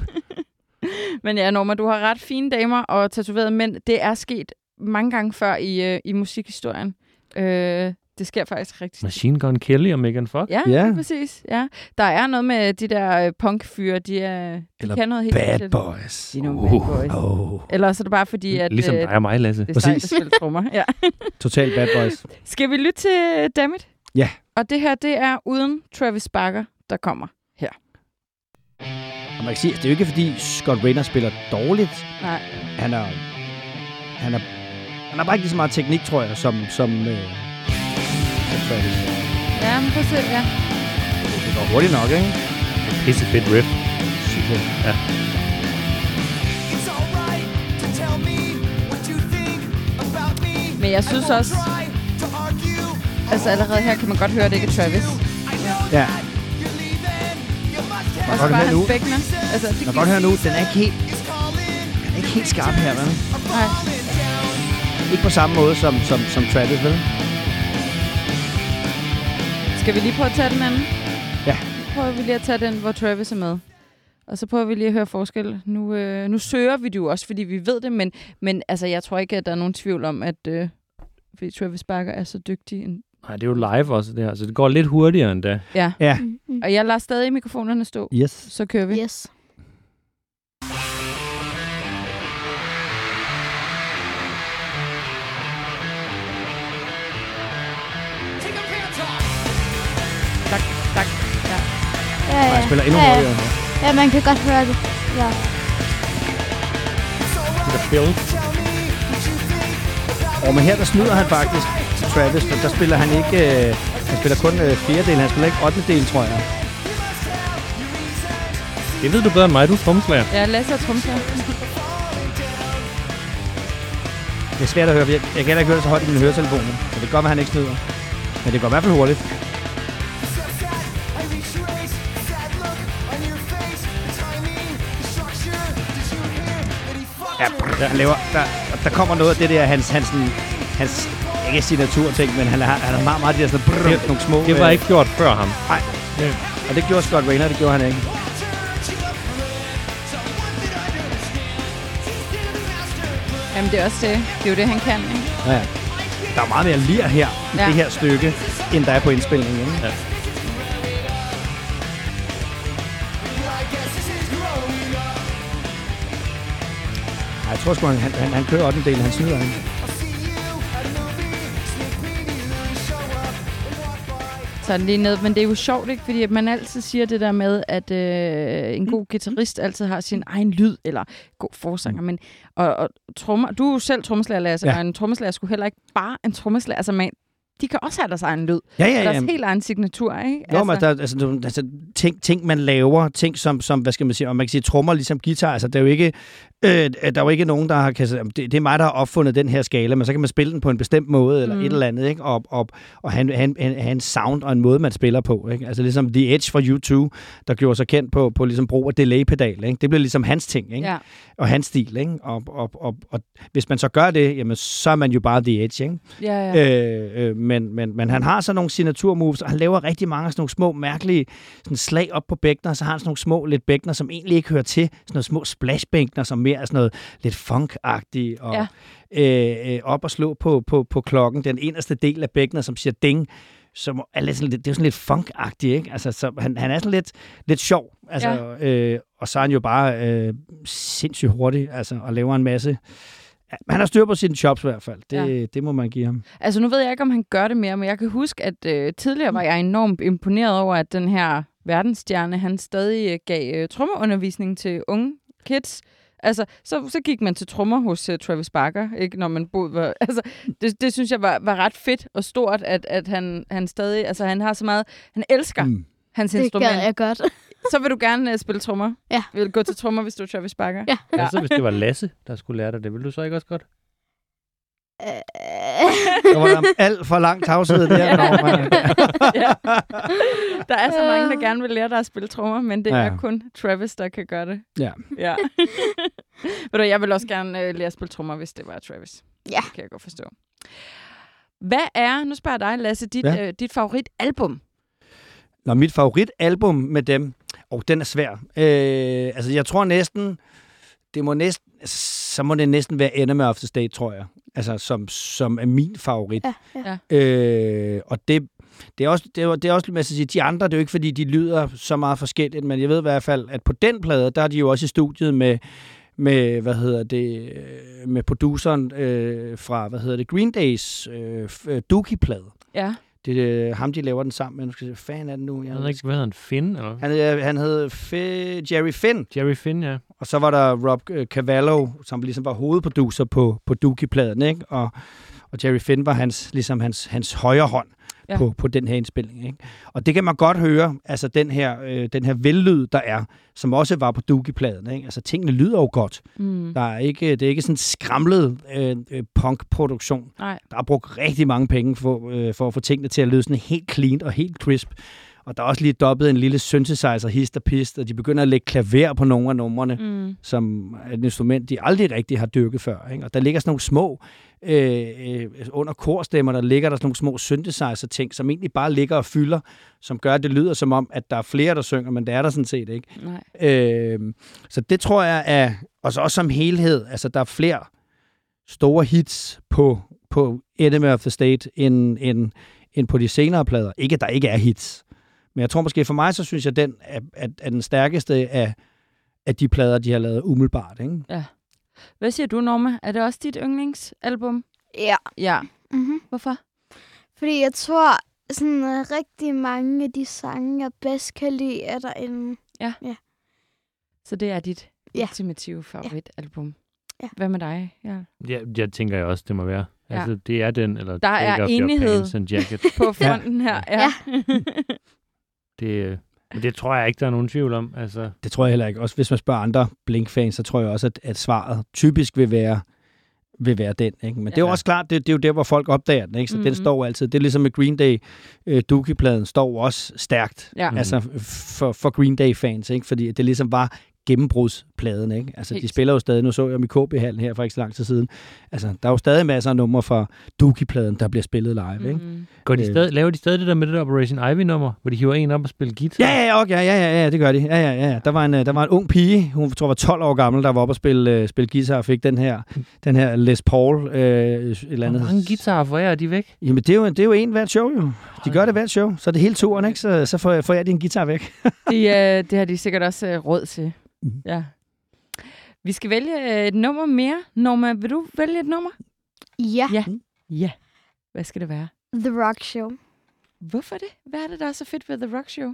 Men ja, Norma, du har ret fine damer og tatoverede mænd. Det er sket mange gange før i, øh, i musikhistorien. Øh, det sker faktisk rigtig Machine Gun Kelly og Megan Fox. Ja, Ja. ja. præcis. Ja. Der er noget med de der øh, punkfyre, de, er, de Eller kan noget helt Bad specielt. Boys. De er nogle Uh. bad boys. Oh, Eller så er det bare fordi, at Ligesom øh, dig og mig, Lasse. det er sejt at Præcis. trommer. Ja. total Bad Boys. Skal vi lytte til Dammit? Ja. Og det her, det er uden Travis Barker, der kommer her. Og man kan sige, at det er jo ikke fordi Scott Rayner spiller dårligt. Nej. Han er, han er, han har bare ikke lige så meget teknik, tror jeg, som, som, øh, Travis. Ja, men prøv at se, ja. går hurtigt nok, ikke? Pisse fedt riff. Synes jeg. It's alright to tell me what you think about me. Men jeg synes også, altså allerede her kan man godt høre, at det ikke er Travis. Ja. Have Også godt høre nu. Altså, det Man kan godt høre nu, den er ikke helt, den er ikke helt skarp her, vel? Nej. Ikke på samme måde som, som, som Travis, vel? Skal vi lige prøve at tage den anden? Ja. Nu prøver vi lige at tage den, hvor Travis er med. Og så prøver vi lige at høre forskel. Nu, øh, nu søger vi det jo også, fordi vi ved det, men, men altså, jeg tror ikke, at der er nogen tvivl om, at øh, fordi Travis Barker er så dygtig. En, Nej, det er jo live også, det her. Så det går lidt hurtigere end det. ja. Ja. Mm, Og jeg lader stadig mikrofonerne stå. Yes. Så kører vi. Yes. Ja, ja. jeg spiller endnu ja, hurtigere. ja. ja, man kan godt høre det. Ja. The build. Og men her der snyder han faktisk Travis, for der spiller han ikke... Øh, han spiller kun øh, fjerdedel, han spiller ikke 8. del, tror jeg. Det ved du bedre end mig, du er tromslager. Ja, Lasse og tromslager. Det er svært at høre, jeg, jeg kan heller ikke høre det så højt i mine høretelefoner. Så det kan godt være, han ikke snyder. Men det går i hvert fald hurtigt. Ja, han laver, der, der kommer noget af det der, hans, hans, hans ikke signaturting, men han har, han har meget, meget de der sådan, brrr, Det- nogle små... Det var øh, ikke gjort før ham. Nej, og det gjorde Scott Raynor, det gjorde han ikke. Jamen, det er også det. Det er jo det, han kan, ikke? Ja. Der er meget mere lir her i Ja. det her stykke, end der er på indspilningen. Ikke? Ja. Tror sgu, han, han, han kører 8. del, han snyder ikke. Så er den lige ned. Men det er jo sjovt, ikke? Fordi man altid siger det der med, at øh, en god guitarist altid har sin egen lyd, eller god forsanger. Men, og, og trommer, du er jo selv trommeslager, Lasse, Ja. og en trommeslager skulle heller ikke bare en trommeslager. Altså, man, de kan også have deres egen lyd. Ja, Ja, ja, og deres helt egen signatur, ikke? Jo, men der, er- altså, altså, ting, ting, man laver, ting som, som, hvad skal man sige, og man kan sige trommer ligesom guitar, altså der er jo ikke, øh, der er jo ikke nogen, der har, sige, det, det er mig, der har opfundet den her skala, men så kan man spille den på en bestemt måde, eller Mm. et eller andet, ikke? Og, og, og have, en- have en sound og en måde, man spiller på, ikke? Altså ligesom The Edge fra U2, der gjorde sig kendt på, på ligesom brug af delay-pedal, ikke? Det blev ligesom hans ting, ikke? Ja. Og hans stil, ikke? Og, og, og, og hvis man så gør det, jamen, så er man jo bare The Edge, ikke? Ja, ja. Øh, øh, men, men, men han har så nogle signaturmoves, og han laver rigtig mange af sådan nogle små, mærkelige sådan slag op på bækkener, så har han sådan nogle små lidt bækkener, som egentlig ikke hører til. Sådan nogle små splashbækkener, som mere er sådan noget lidt funk-agtige. Og, øh, øh, op og slå på, på, på klokken, den eneste del af bækkenet, som siger ding, som er lidt, sådan det er jo sådan lidt funk-agtigt, ikke? Altså, så han, han er sådan lidt, lidt sjov, altså, ja. øh, og så er han jo bare øh, sindssygt hurtig, altså, og laver en masse... Ja, han har styr på sine chops i hvert fald. Det, Ja. det må man give ham. Altså, nu ved jeg ikke, om han gør det mere, men jeg kan huske, at øh, tidligere var jeg enormt imponeret over, at den her verdensstjerne, han stadig øh, gav øh, trommeundervisning til unge kids. Altså, så, så gik man til trommer hos uh, Travis Barker, ikke, når man boede... Var, altså, det, det synes jeg var, var ret fedt og stort, at, at han, han stadig... Altså, han har så meget... Han elsker mm. Hans Det instrument. gad jeg godt. Så vil du gerne uh, spille trommer? Ja. Vil gå til trommer, hvis du er Travis Barker? Ja. Ja. Altså, hvis det var Lasse, der skulle lære dig det, ville du så ikke også godt? Der var der alt for lang tavshed der. Ja. Ja. Der er så mange, der gerne vil lære dig at spille trommer, men det. Ja. er kun Travis, der kan gøre det. Ja. ja. Ved du, jeg vil også gerne øh, lære at spille trommer, hvis det var Travis. Ja. Det kan jeg godt forstå. Hvad er, nu spørger jeg dig, Lasse, dit, Ja. øh, dit favoritalbum? Nå, mit favoritalbum med dem, og den er svær. Øh, altså, jeg tror næsten, det må næsten, så må det næsten være Enemy of the State, tror jeg. Altså, som, som er min favorit. Ja, ja. Øh, og det, det er også, det er, det er også, man skal sige, de andre, det er jo ikke, fordi de lyder så meget forskelligt, men jeg ved i hvert fald, at på den plade, der er de jo også i studiet med, med hvad hedder det, øh, med produceren øh, fra, hvad hedder det, Green Days øh, Dookie-plade. Ja. Det er øh, ham, de laver den sammen med. Nu skal jeg se, fanden er den nu? Jeg ved ikke, hvad hedder han? Finn? Eller? Han, øh, han hed F- Jerry Finn, Jerry Finn, ja. og så var der Rob øh, Cavallo, som ligesom var hovedproducer på, på Dookie-pladen, ikke? Og, Og Jerry Finn var hans, ligesom hans, hans højre hånd Ja. på, på den her indspilning. Ikke? Og det kan man godt høre, altså den her, øh, den her vellyd, der er, som også var på Doogie-pladen. Ikke? Altså tingene lyder jo godt. Mm. Der er ikke, det er ikke sådan en skramlet øh, øh, punk-produktion. Nej. Der er brugt rigtig mange penge for, øh, for at få tingene til at lyde sådan helt clean og helt crisp. Og der er også lige dobbet en lille synthesizer, hist og pist, og de begynder at lægge klaver på nogle af numrene, Mm. som er et instrument, de aldrig rigtig har dyrket før. Ikke? Og der ligger sådan nogle små, øh, øh, under korstemmer, der ligger der sådan nogle små synthesizer-ting, som egentlig bare ligger og fylder, som gør, at det lyder som om, at der er flere, der synger, men det er der sådan set ikke. Nej. Øh, så det tror jeg er, og så også som helhed, altså der er flere store hits på, på Enemy of the State, end, end, end på de senere plader. Ikke, at der ikke er hits. Men jeg tror måske for mig, så synes jeg, den er, er, er den stærkeste af, af de plader, de har lavet umiddelbart. Ikke? Hvad siger du, Norma? Er det også dit yndlingsalbum? Ja. Ja. Mm-hmm. Hvorfor? Fordi jeg tror, sådan uh, rigtig mange af de sange, jeg bedst kan lide, er der en... Så det er dit Ja. ultimative favoritalbum. Ja. Hvad med dig? Ja. Ja, jeg tænker jeg også, det må være. Ja. Altså, det er den, eller Der er enighed. and jacket. På fronten her. Ja. Ja. Det, øh, men det tror jeg ikke, der er nogen tvivl om. Altså, Det tror jeg heller ikke. Også hvis man spørger andre Blink-fans, så tror jeg også, at, at svaret typisk vil være, vil være den. Ikke? Men det er jo Ja. også klart, det, det er jo der, hvor folk opdager den. Ikke? Så mm-hmm. den Mhm. står altid. Det er ligesom med Green Day. Øh, Dookie-pladen står også stærkt. ja. Altså for, for Green Day-fans, ikke? fordi det ligesom var gennembrudspladen. Ikke? Altså, de spiller jo stadig, nu så jeg dem i KB-hallen her for ikke så lang tid siden. Altså, der er jo stadig masser af numre fra Dookie-pladen, der bliver spillet live. Ikke? Mm. går de Øh. stadig, laver de stadig det der med det der Operation Ivy-nummer, hvor de hiver en op og spiller guitar? Ja, ja, ja, okay, ja, ja, ja, det gør de. Ja, ja, ja. Der var en, øh, der var en ung pige, hun tror var 12 år gammel, der var oppe og spille, øh, spille guitar og fik den her, den her Les Paul, øh, et eller andet. Hvor mange guitarer forærer de væk? Jamen, det er, jo, det er jo en hvert show, jo. De gør det hvert show, så er det hele turen, ikke? Så, så får, får jeg din guitar væk. De, øh, det har de sikkert også øh, råd til. Mhm. Ja. Vi skal vælge øh, et nummer mere. Norma, vil du vælge et nummer? Ja. Ja. Ja. Hvad skal det være? The Rock Show. Hvorfor det? Hvad er det, der er så fedt ved The Rock Show?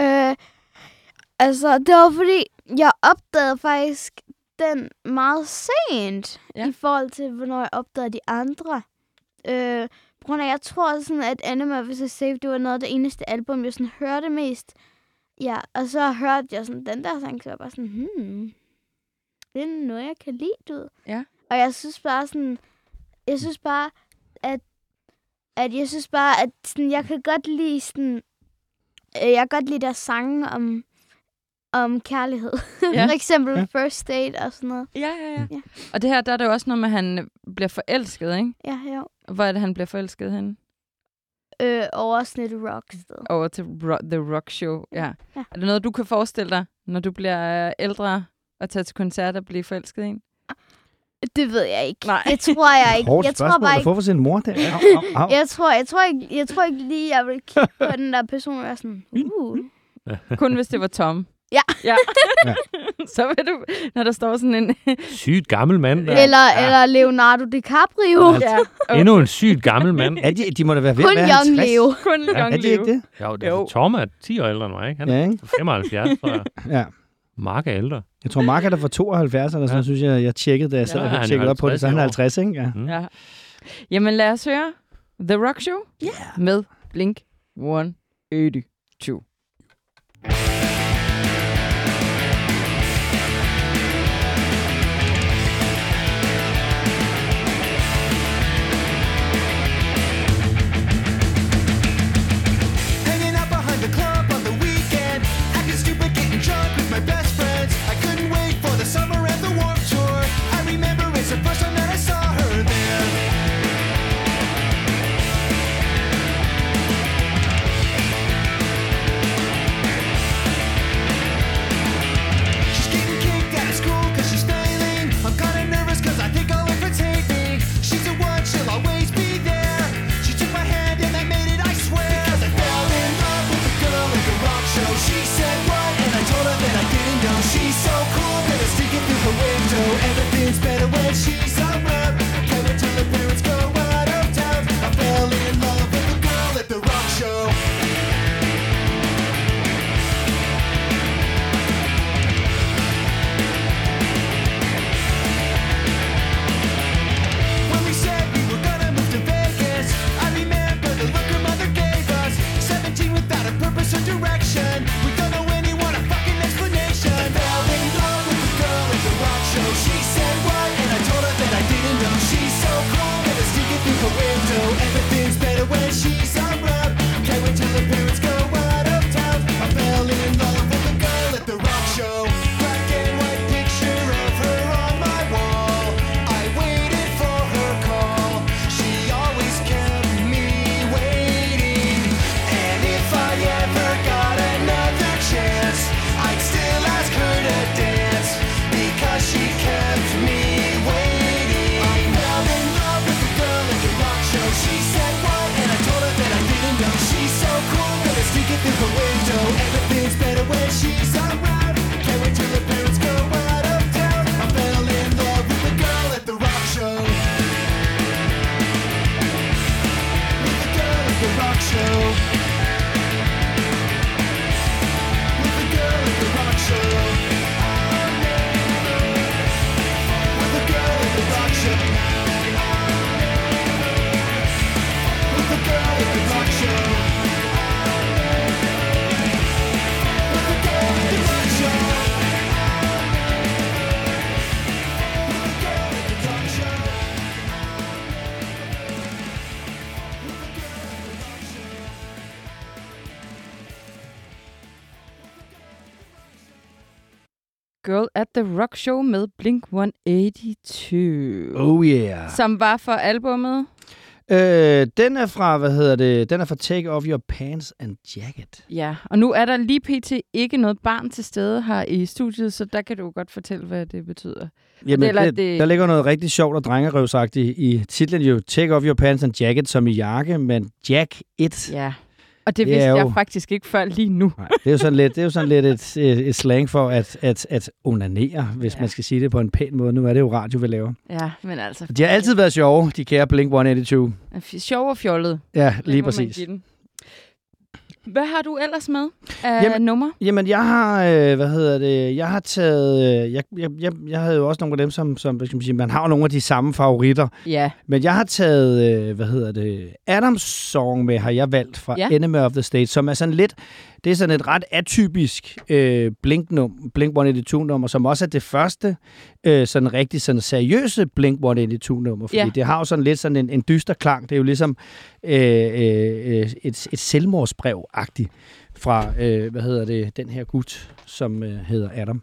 Øh, altså, det var fordi, jeg opdagede faktisk den meget sent Ja. i forhold til, hvornår jeg opdagede de andre. Øh, på grund af, jeg tror sådan, at Anima vs. Safe, det var noget af det eneste album, jeg sådan hørte mest. Ja, og så hørte jeg sådan den der sang, så jeg bare sådan, hmm, det er noget, jeg kan lide, du. Ja. Og jeg synes bare sådan, jeg synes bare, at, at jeg synes bare, at sådan, jeg kan godt lide sådan, øh, jeg kan godt lide deres sange om, om kærlighed. Ja. For eksempel Ja. First Date og sådan noget. Ja, ja, ja. Ja. Og det her, der er det jo også noget med, at han bliver forelsket, ikke? Ja, jo. Hvor er det, han bliver forelsket hen? Øh, over sådan et rocksted. Over til ro- The Rock Show, ja. Ja. Er det noget, du kan forestille dig, når du bliver øh, ældre og tage til koncert og blive forelsket i en? Det ved jeg ikke. Nej. Det tror jeg ikke. Hårdt Jeg tror spørgsmål bare at ikke. få for sin mor der. Au, au, au. Jeg tror, jeg, tror ikke, jeg tror ikke lige, jeg vil kigge på den der person og være sådan, uh. Kun hvis det var Tom. Ja. ja. Ja. Så vil du, når der står sådan en... Sygt gammel mand. Der. Eller, ja. eller Leonardo DiCaprio. ja. Endnu en sygt gammel mand. Ja, de, de må da være ved Kun at være Young 50. Leo. Kun Ja, Young Er de ikke det? Jo, det, Jo. jo. Tom er 10 år ældre end mig, ikke? Han Ja, er ikke? 75, tror jeg. Ja. Mark er ældre. Jeg tror, Mark er der for 72 eller sådan, Ja. ja. synes jeg, jeg tjekkede, da jeg sad Ja, og er jo op på det. Så han er 50, ikke? Ja. Mm. Ja. Jamen lad os høre The Rock Show Yeah. med Blink 182. the Rock Show med Blink-182. Oh yeah. Som var for albummet. Øh, den er fra, hvad hedder det, den er fra Take Off Your Pants and Jacket. Ja, og nu er der lige pt. ikke noget barn til stede her i studiet, så der kan du godt fortælle, hvad det betyder. Jamen, Eller det, det- der ligger noget rigtig sjovt og drengerøvsagtigt i titlen jo. Take Off Your Pants and Jacket som i jakke, men Jack it. Ja. Og det Det vidste jo- jeg faktisk ikke før lige nu. Nej, det er jo sådan lidt, det er jo sådan lidt et, et, et slang for at, at, at onanere, hvis Ja. man skal sige det på en pæn måde. Nu er det jo radio, vi laver. Ja, men altså... De har altid været sjove, de kære Blink-182. Sjov og fjollet. Ja, lige præcis. Hvad har du ellers med af Jamen- nummer? Jamen, jeg har, øh, hvad hedder det, jeg har taget, øh, jeg, jeg, jeg, jeg havde jo også nogle af dem, som, som hvad skal man sige, man har jo nogle af de samme favoritter. Ja. Men jeg har taget, øh, hvad hedder det, Adams song med, har jeg valgt fra Ja. Enemy of the State, som er sådan lidt, det er sådan et ret atypisk øh, Blink-num, Blink-182-nummer, som også er det første øh, sådan rigtig sådan seriøse Blink-182-nummer, fordi Ja. det har jo sådan lidt sådan en, en dyster klang. Det er jo ligesom øh, øh, øh, et, et selvmordsbrev-agtigt fra, øh, hvad hedder det, den her gut, som øh, hedder Adam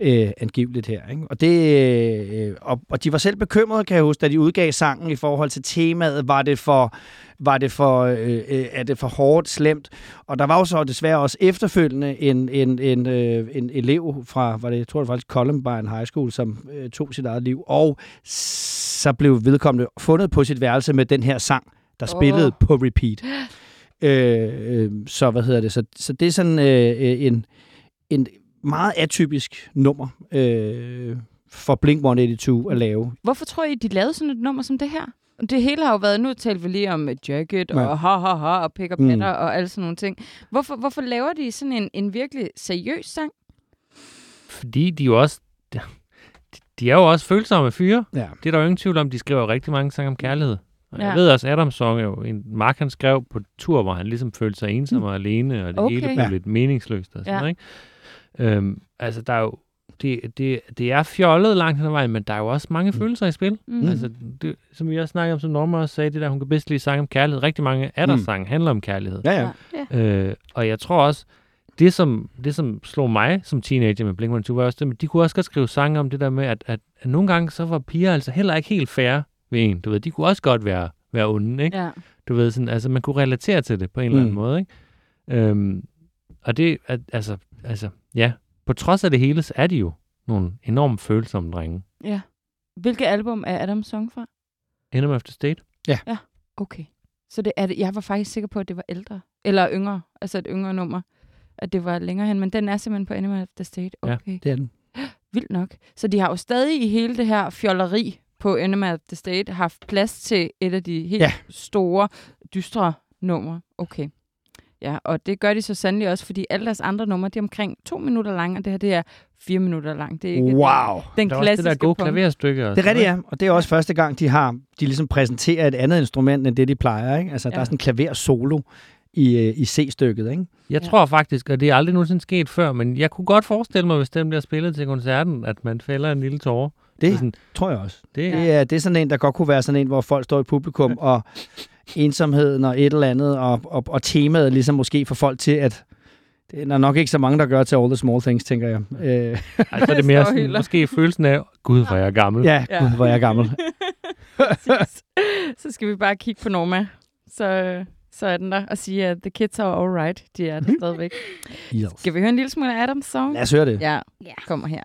øh, angiveligt her. Ikke? Og, det, øh, og, og de var selv bekymrede, kan jeg huske, da de udgav sangen i forhold til temaet. Var det for, var det for, øh, øh, er det for hårdt, slemt? Og der var jo så desværre også efterfølgende en, en, en, øh, en elev fra, var det, jeg tror det var faktisk Columbine High School, som øh, tog sit eget liv. Og så blev vedkommende fundet på sit værelse med den her sang, der Åh. spillede oh. på repeat. Øh, øh, så hvad hedder det? Så, så det er sådan øh, øh, en, en meget atypisk nummer øh, for Blink-182 at lave. Hvorfor tror I, de lavede sådan et nummer som det her? Det hele har jo været, nu talte vi lige om øh, jacket Ja. og ha ha ha og pick og Mm. og alle sådan nogle ting. Hvorfor, hvorfor laver de sådan en, en virkelig seriøs sang? Fordi de jo også... De, de er jo også følsomme fyre. Ja. Det er der jo ingen tvivl om. De skriver rigtig mange sange om kærlighed. Og Ja. jeg ved også, Adams song er jo en Mark, han skrev på tur, hvor han ligesom følte sig ensom og alene, og det Okay. hele blev Ja. lidt meningsløst og sådan Ja. noget, ikke? Øhm, altså, der er jo... Det, det, det er fjollet langt hen ad vejen, men der er jo også mange følelser i spil. Mm. Altså, det, som vi også snakkede om, som Norma også sagde, det der, hun kan bedst lide sange om kærlighed. Rigtig mange af deres Mm. sange handler om kærlighed. Ja, ja. Øh, og jeg tror også, det som, det som slog mig som teenager med Blink-182, var også det, at de kunne også godt skrive sange om det der med, at, at, at nogle gange så var piger altså heller ikke helt fair ved en. Du ved, de kunne også godt være, være onde, ikke? Ja. Du ved, sådan, altså man kunne relatere til det på en eller anden Mm. måde, ikke? Øhm, og det, at, altså, altså, ja, på trods af det hele, så er de jo nogle enormt følsomme drenge. ja. Hvilket album er Adams song fra? Enemy of the State. Okay. Så det er det. Jeg var faktisk sikker på, at det var ældre. Eller yngre. Altså et yngre nummer. At det var længere hen. Men den er simpelthen på Animal of the State. Ja. Okay. Det er den. Vildt nok. Så de har jo stadig i hele det her fjolleri på Animal of the State haft plads til et af de helt ja. Store, dystre numre. Okay. Ja, og det gør de så sandelig også, fordi alle deres andre numre, de er omkring to minutter lange, og det her, det er fire minutter langt. Det er ikke Wow. den Der er også det klassiske der gode punkt. klaverstykke. og Det er rigtigt, ja. Og det er også første gang, de har de ligesom præsenterer et andet instrument, end det, de plejer. Ikke? Altså, ja. der er sådan en klaver solo i, øh, i C-stykket. Ikke? Jeg Ja. tror faktisk, og det er aldrig nogensinde sket før, men jeg kunne godt forestille mig, hvis den bliver spillet til koncerten, at man fælder en lille tårer. Det Sådan, tror jeg også. det, Ja. Det er, det er sådan en, der godt kunne være sådan en, hvor folk står i publikum, og ensomheden og et eller andet, og, og, og temaet ligesom måske får folk til, at det er nok ikke så mange, der gør til All the Small Things, tænker jeg. Øh, altså, det er mere Står og sådan, måske følelsen af, gud, hvor er jeg gammel. ja, Ja. gud, hvor er jeg gammel. Præcis. så skal vi bare kigge på Norma. Så, så er den der og sige, at the kids are alright. De er der stadigvæk. Yes. Skal vi høre en lille smule af Adams song? Lad os høre det. Ja, Ja. kommer her.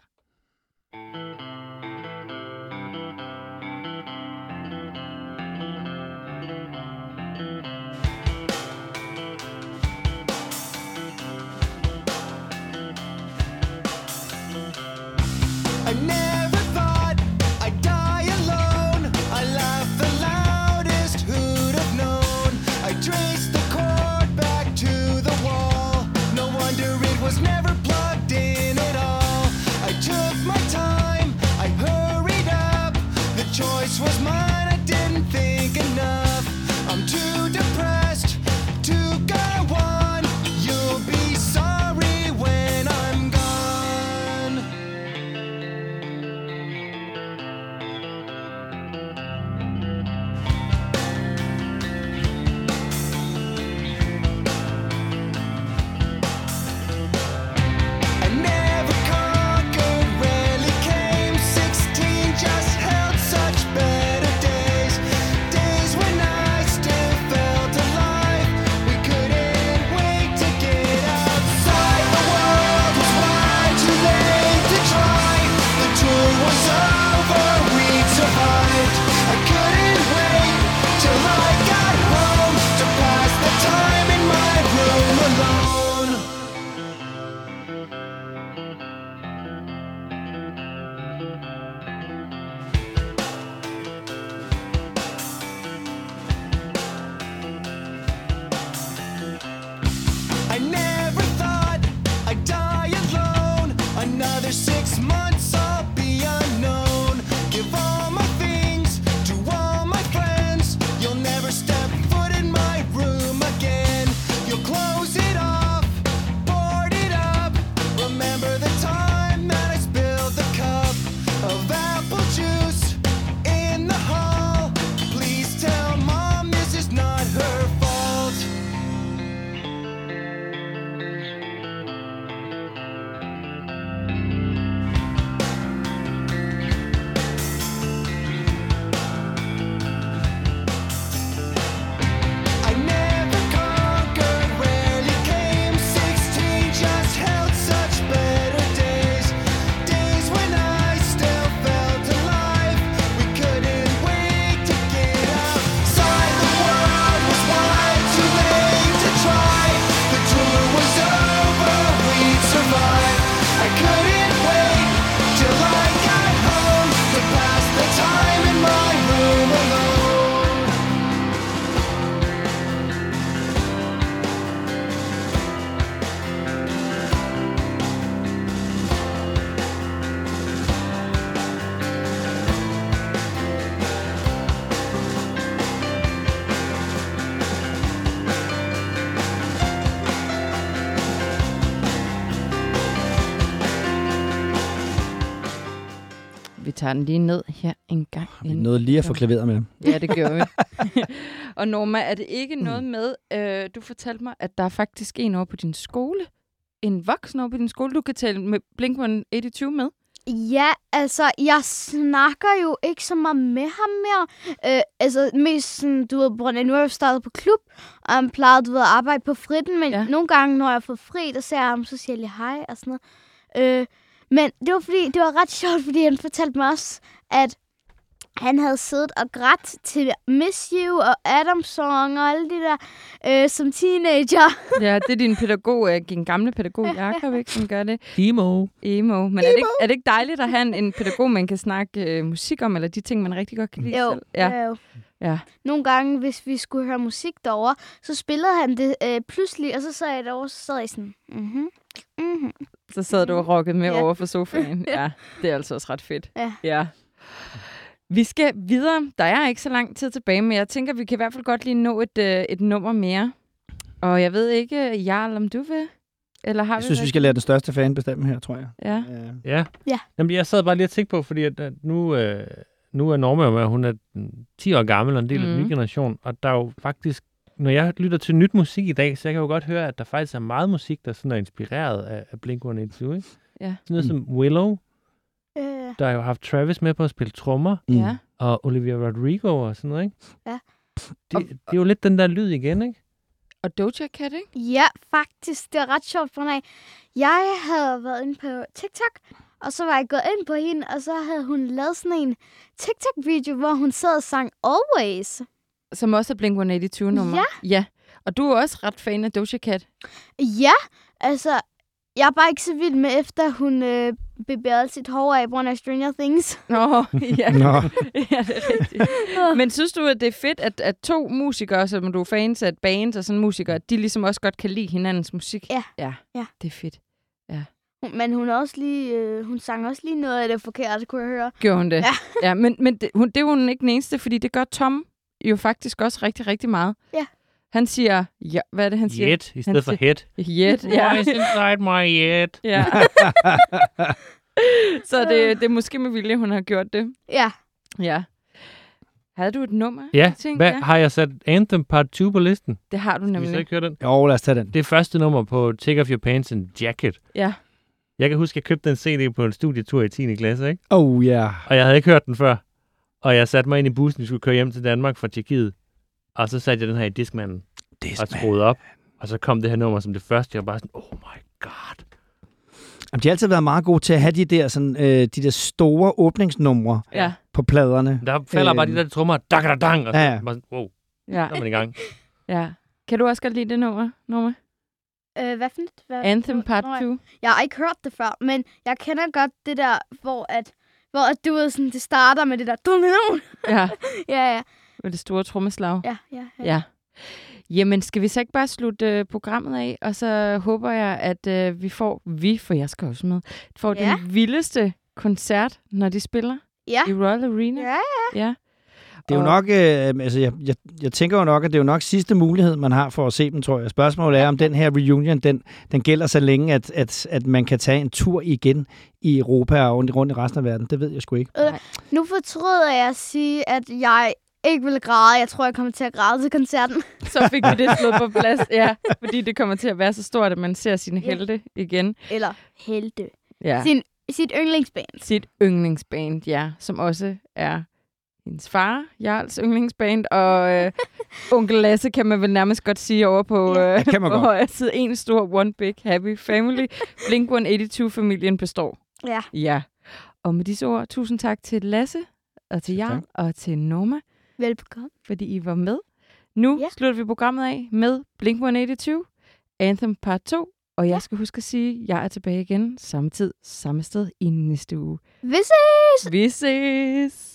Tager den lige ned her en gang. Vi nåede lige at få klaveret med. Ja, det gjorde vi. og Norma, er det ikke noget med, øh, du fortalte mig, at der er faktisk en over på din skole, en voksen over på din skole, du kan tale med Blink-182 med? Ja, altså, jeg snakker jo ikke så meget med ham mere. Øh, altså, mest sådan, du ved, af, nu er jeg startet på klub, og han plejede, du ved, at arbejde på fritten, men ja. nogle gange, når jeg får fri, der ser jeg ham, så siger jeg lige hej og sådan noget. Øh, men det var, fordi, det var ret sjovt, fordi han fortalte mig også, at han havde siddet og grædt til Miss You og Adam Song og alle de der øh, som teenager. Ja, det er din pædagog, øh, din gamle pædagog, Jakob, ikke, som gør det. Emo. Emo. Men er det, ikke, er det ikke dejligt at have en, en pædagog, man kan snakke øh, musik om, eller de ting, man rigtig godt kan lide Jo, selv? Ja. jo. Ja. Nogle gange, hvis vi skulle høre musik derovre, så spillede han det øh, pludselig, og så sad jeg derovre, så sad jeg sådan, mhm, mhm. Så sad du og rockede med Ja. over for sofaen. Ja, det er altså også ret fedt. Ja. ja. Vi skal videre. Der er ikke så lang tid tilbage, men jeg tænker, vi kan i hvert fald godt lige nå et, øh, et nummer mere. Og jeg ved ikke, Jarl, om du vil? Eller har Jeg synes, vi rigtig- skal lade den største fan bestemme her, tror jeg. Ja. Øh, Ja. Ja. Jamen, jeg sad bare lige og tænkte på, fordi at, at nu, øh, nu er Norma jo med, hun er mm, 10 år gammel og en del af den nye generation, og der er jo faktisk, når jeg lytter til nyt musik i dag, så jeg kan jo godt høre, at der faktisk er meget musik, der sådan er inspireret af, af Blink-182, ikke? Ja. Sådan noget Mm. som Willow, Øh, der har jo haft Travis med på at spille trommer, mm. ja. og Olivia Rodrigo og sådan noget, ikke? Ja. Det, det er jo lidt den der lyd igen, ikke? Og Doja Cat, ikke? ja, faktisk, det er ret sjovt, for af. Jeg havde været inde på TikTok, og så var jeg gået ind på hende, og så havde hun lavet sådan en TikTok-video, hvor hun sad og sang Always. Som også er Blink-182-nummer. Ja. Ja. Og du er også ret fan af Doja Cat. Ja, altså, jeg er bare ikke så vild med, efter hun øh, bevægede sit hår af grund af Stranger Things. Nå, ja. Nå, ja, det er rigtigt. Men synes du, at det er fedt, at, at to musikere, som du er fans af et band og sådan musikere, de ligesom også godt kan lide hinandens musik? Ja. Ja, Ja. det er fedt. Men hun er også lige, øh, hun sang også lige noget af det forkerte, kunne jeg høre. Gjorde hun det? Ja. ja men men det, hun, det er hun ikke den eneste, fordi det gør Tom jo faktisk også rigtig, rigtig meget. Ja. Han siger, ja, hvad er det, han siger? Yet, i stedet for head. Yet. Ja. Voice inside my yet. ja. Så det, det er måske med vilje, hun har gjort det. Ja, Ja. Havde du et nummer? Ja, Ting, hvad, ja. har jeg sat Anthem Part 2 på listen? Det har du Skal vi så nemlig. ikke høre den? jo, lad os tage den. Det er første nummer på Take Off Your Pants and Jacket. Ja. Jeg kan huske, at jeg købte den CD på en studietur i 10. klasse, ikke? Oh, ja. Yeah. Og jeg havde ikke hørt den før. Og jeg satte mig ind i bussen, vi skulle køre hjem til Danmark fra Tjekkiet. Og så satte jeg den her i diskmanden og skruede op. Og så kom det her nummer som det første. Jeg var bare sådan, oh my god. Jamen, de har altid været meget gode til at have de der, sådan, øh, de der store åbningsnumre Ja. på pladerne. Der falder bare Øhm. de der trommer, dang, dang, dang, og så Ja, bare sådan, wow, Ja. så er man i gang. ja. Kan du også godt lide det nummer, Norma? øh, hvad for et? Hvad? Anthem Part Nå, 2? Jeg har ikke hørt det før, men jeg kender godt det der, hvor at, hvor du ved, sådan, det starter med det der. Ja. ja, ja, Med det store trommeslag. ja, ja, ja. Ja. Jamen, skal vi så ikke bare slutte øh, programmet af, og så håber jeg, at øh, vi får, vi, for jeg skal også med, får Ja. den vildeste koncert, når de spiller Ja. i Royal Arena. Ja, ja. Det er jo nok, øh, altså jeg, jeg, jeg tænker jo nok, at det er jo nok sidste mulighed, man har for at se dem, tror jeg. Spørgsmålet er, om den her reunion, den, den gælder så længe, at, at, at man kan tage en tur igen i Europa og rundt, rundt i resten af verden. Det ved jeg sgu ikke. Nu fortryder jeg at sige, at jeg ikke vil græde. Jeg tror, jeg kommer til at græde til koncerten. Så fik vi det slået på plads, ja. Fordi det kommer til at være så stort, at man ser sine helte igen. Eller helte. Ja. Sin, sit yndlingsband. Sit yndlingsband, ja. Som også er hendes far, Jarls yndlingsband. Og øh, onkel Lasse kan man vel nærmest godt sige over på, Ja. øh, Det kan man på godt. højre side. En stor One Big Happy Family. Blink-182-familien består. Ja. Ja. Og med disse ord, tusind tak til Lasse, og til Jarl, og til Norma, Velbekomme. fordi I var med. Nu Ja. ja. slutter vi programmet af med Blink-182, Anthem Part 2, og jeg skal huske at sige, at jeg er tilbage igen samme tid, samme sted i næste uge. Vi ses! Vi ses!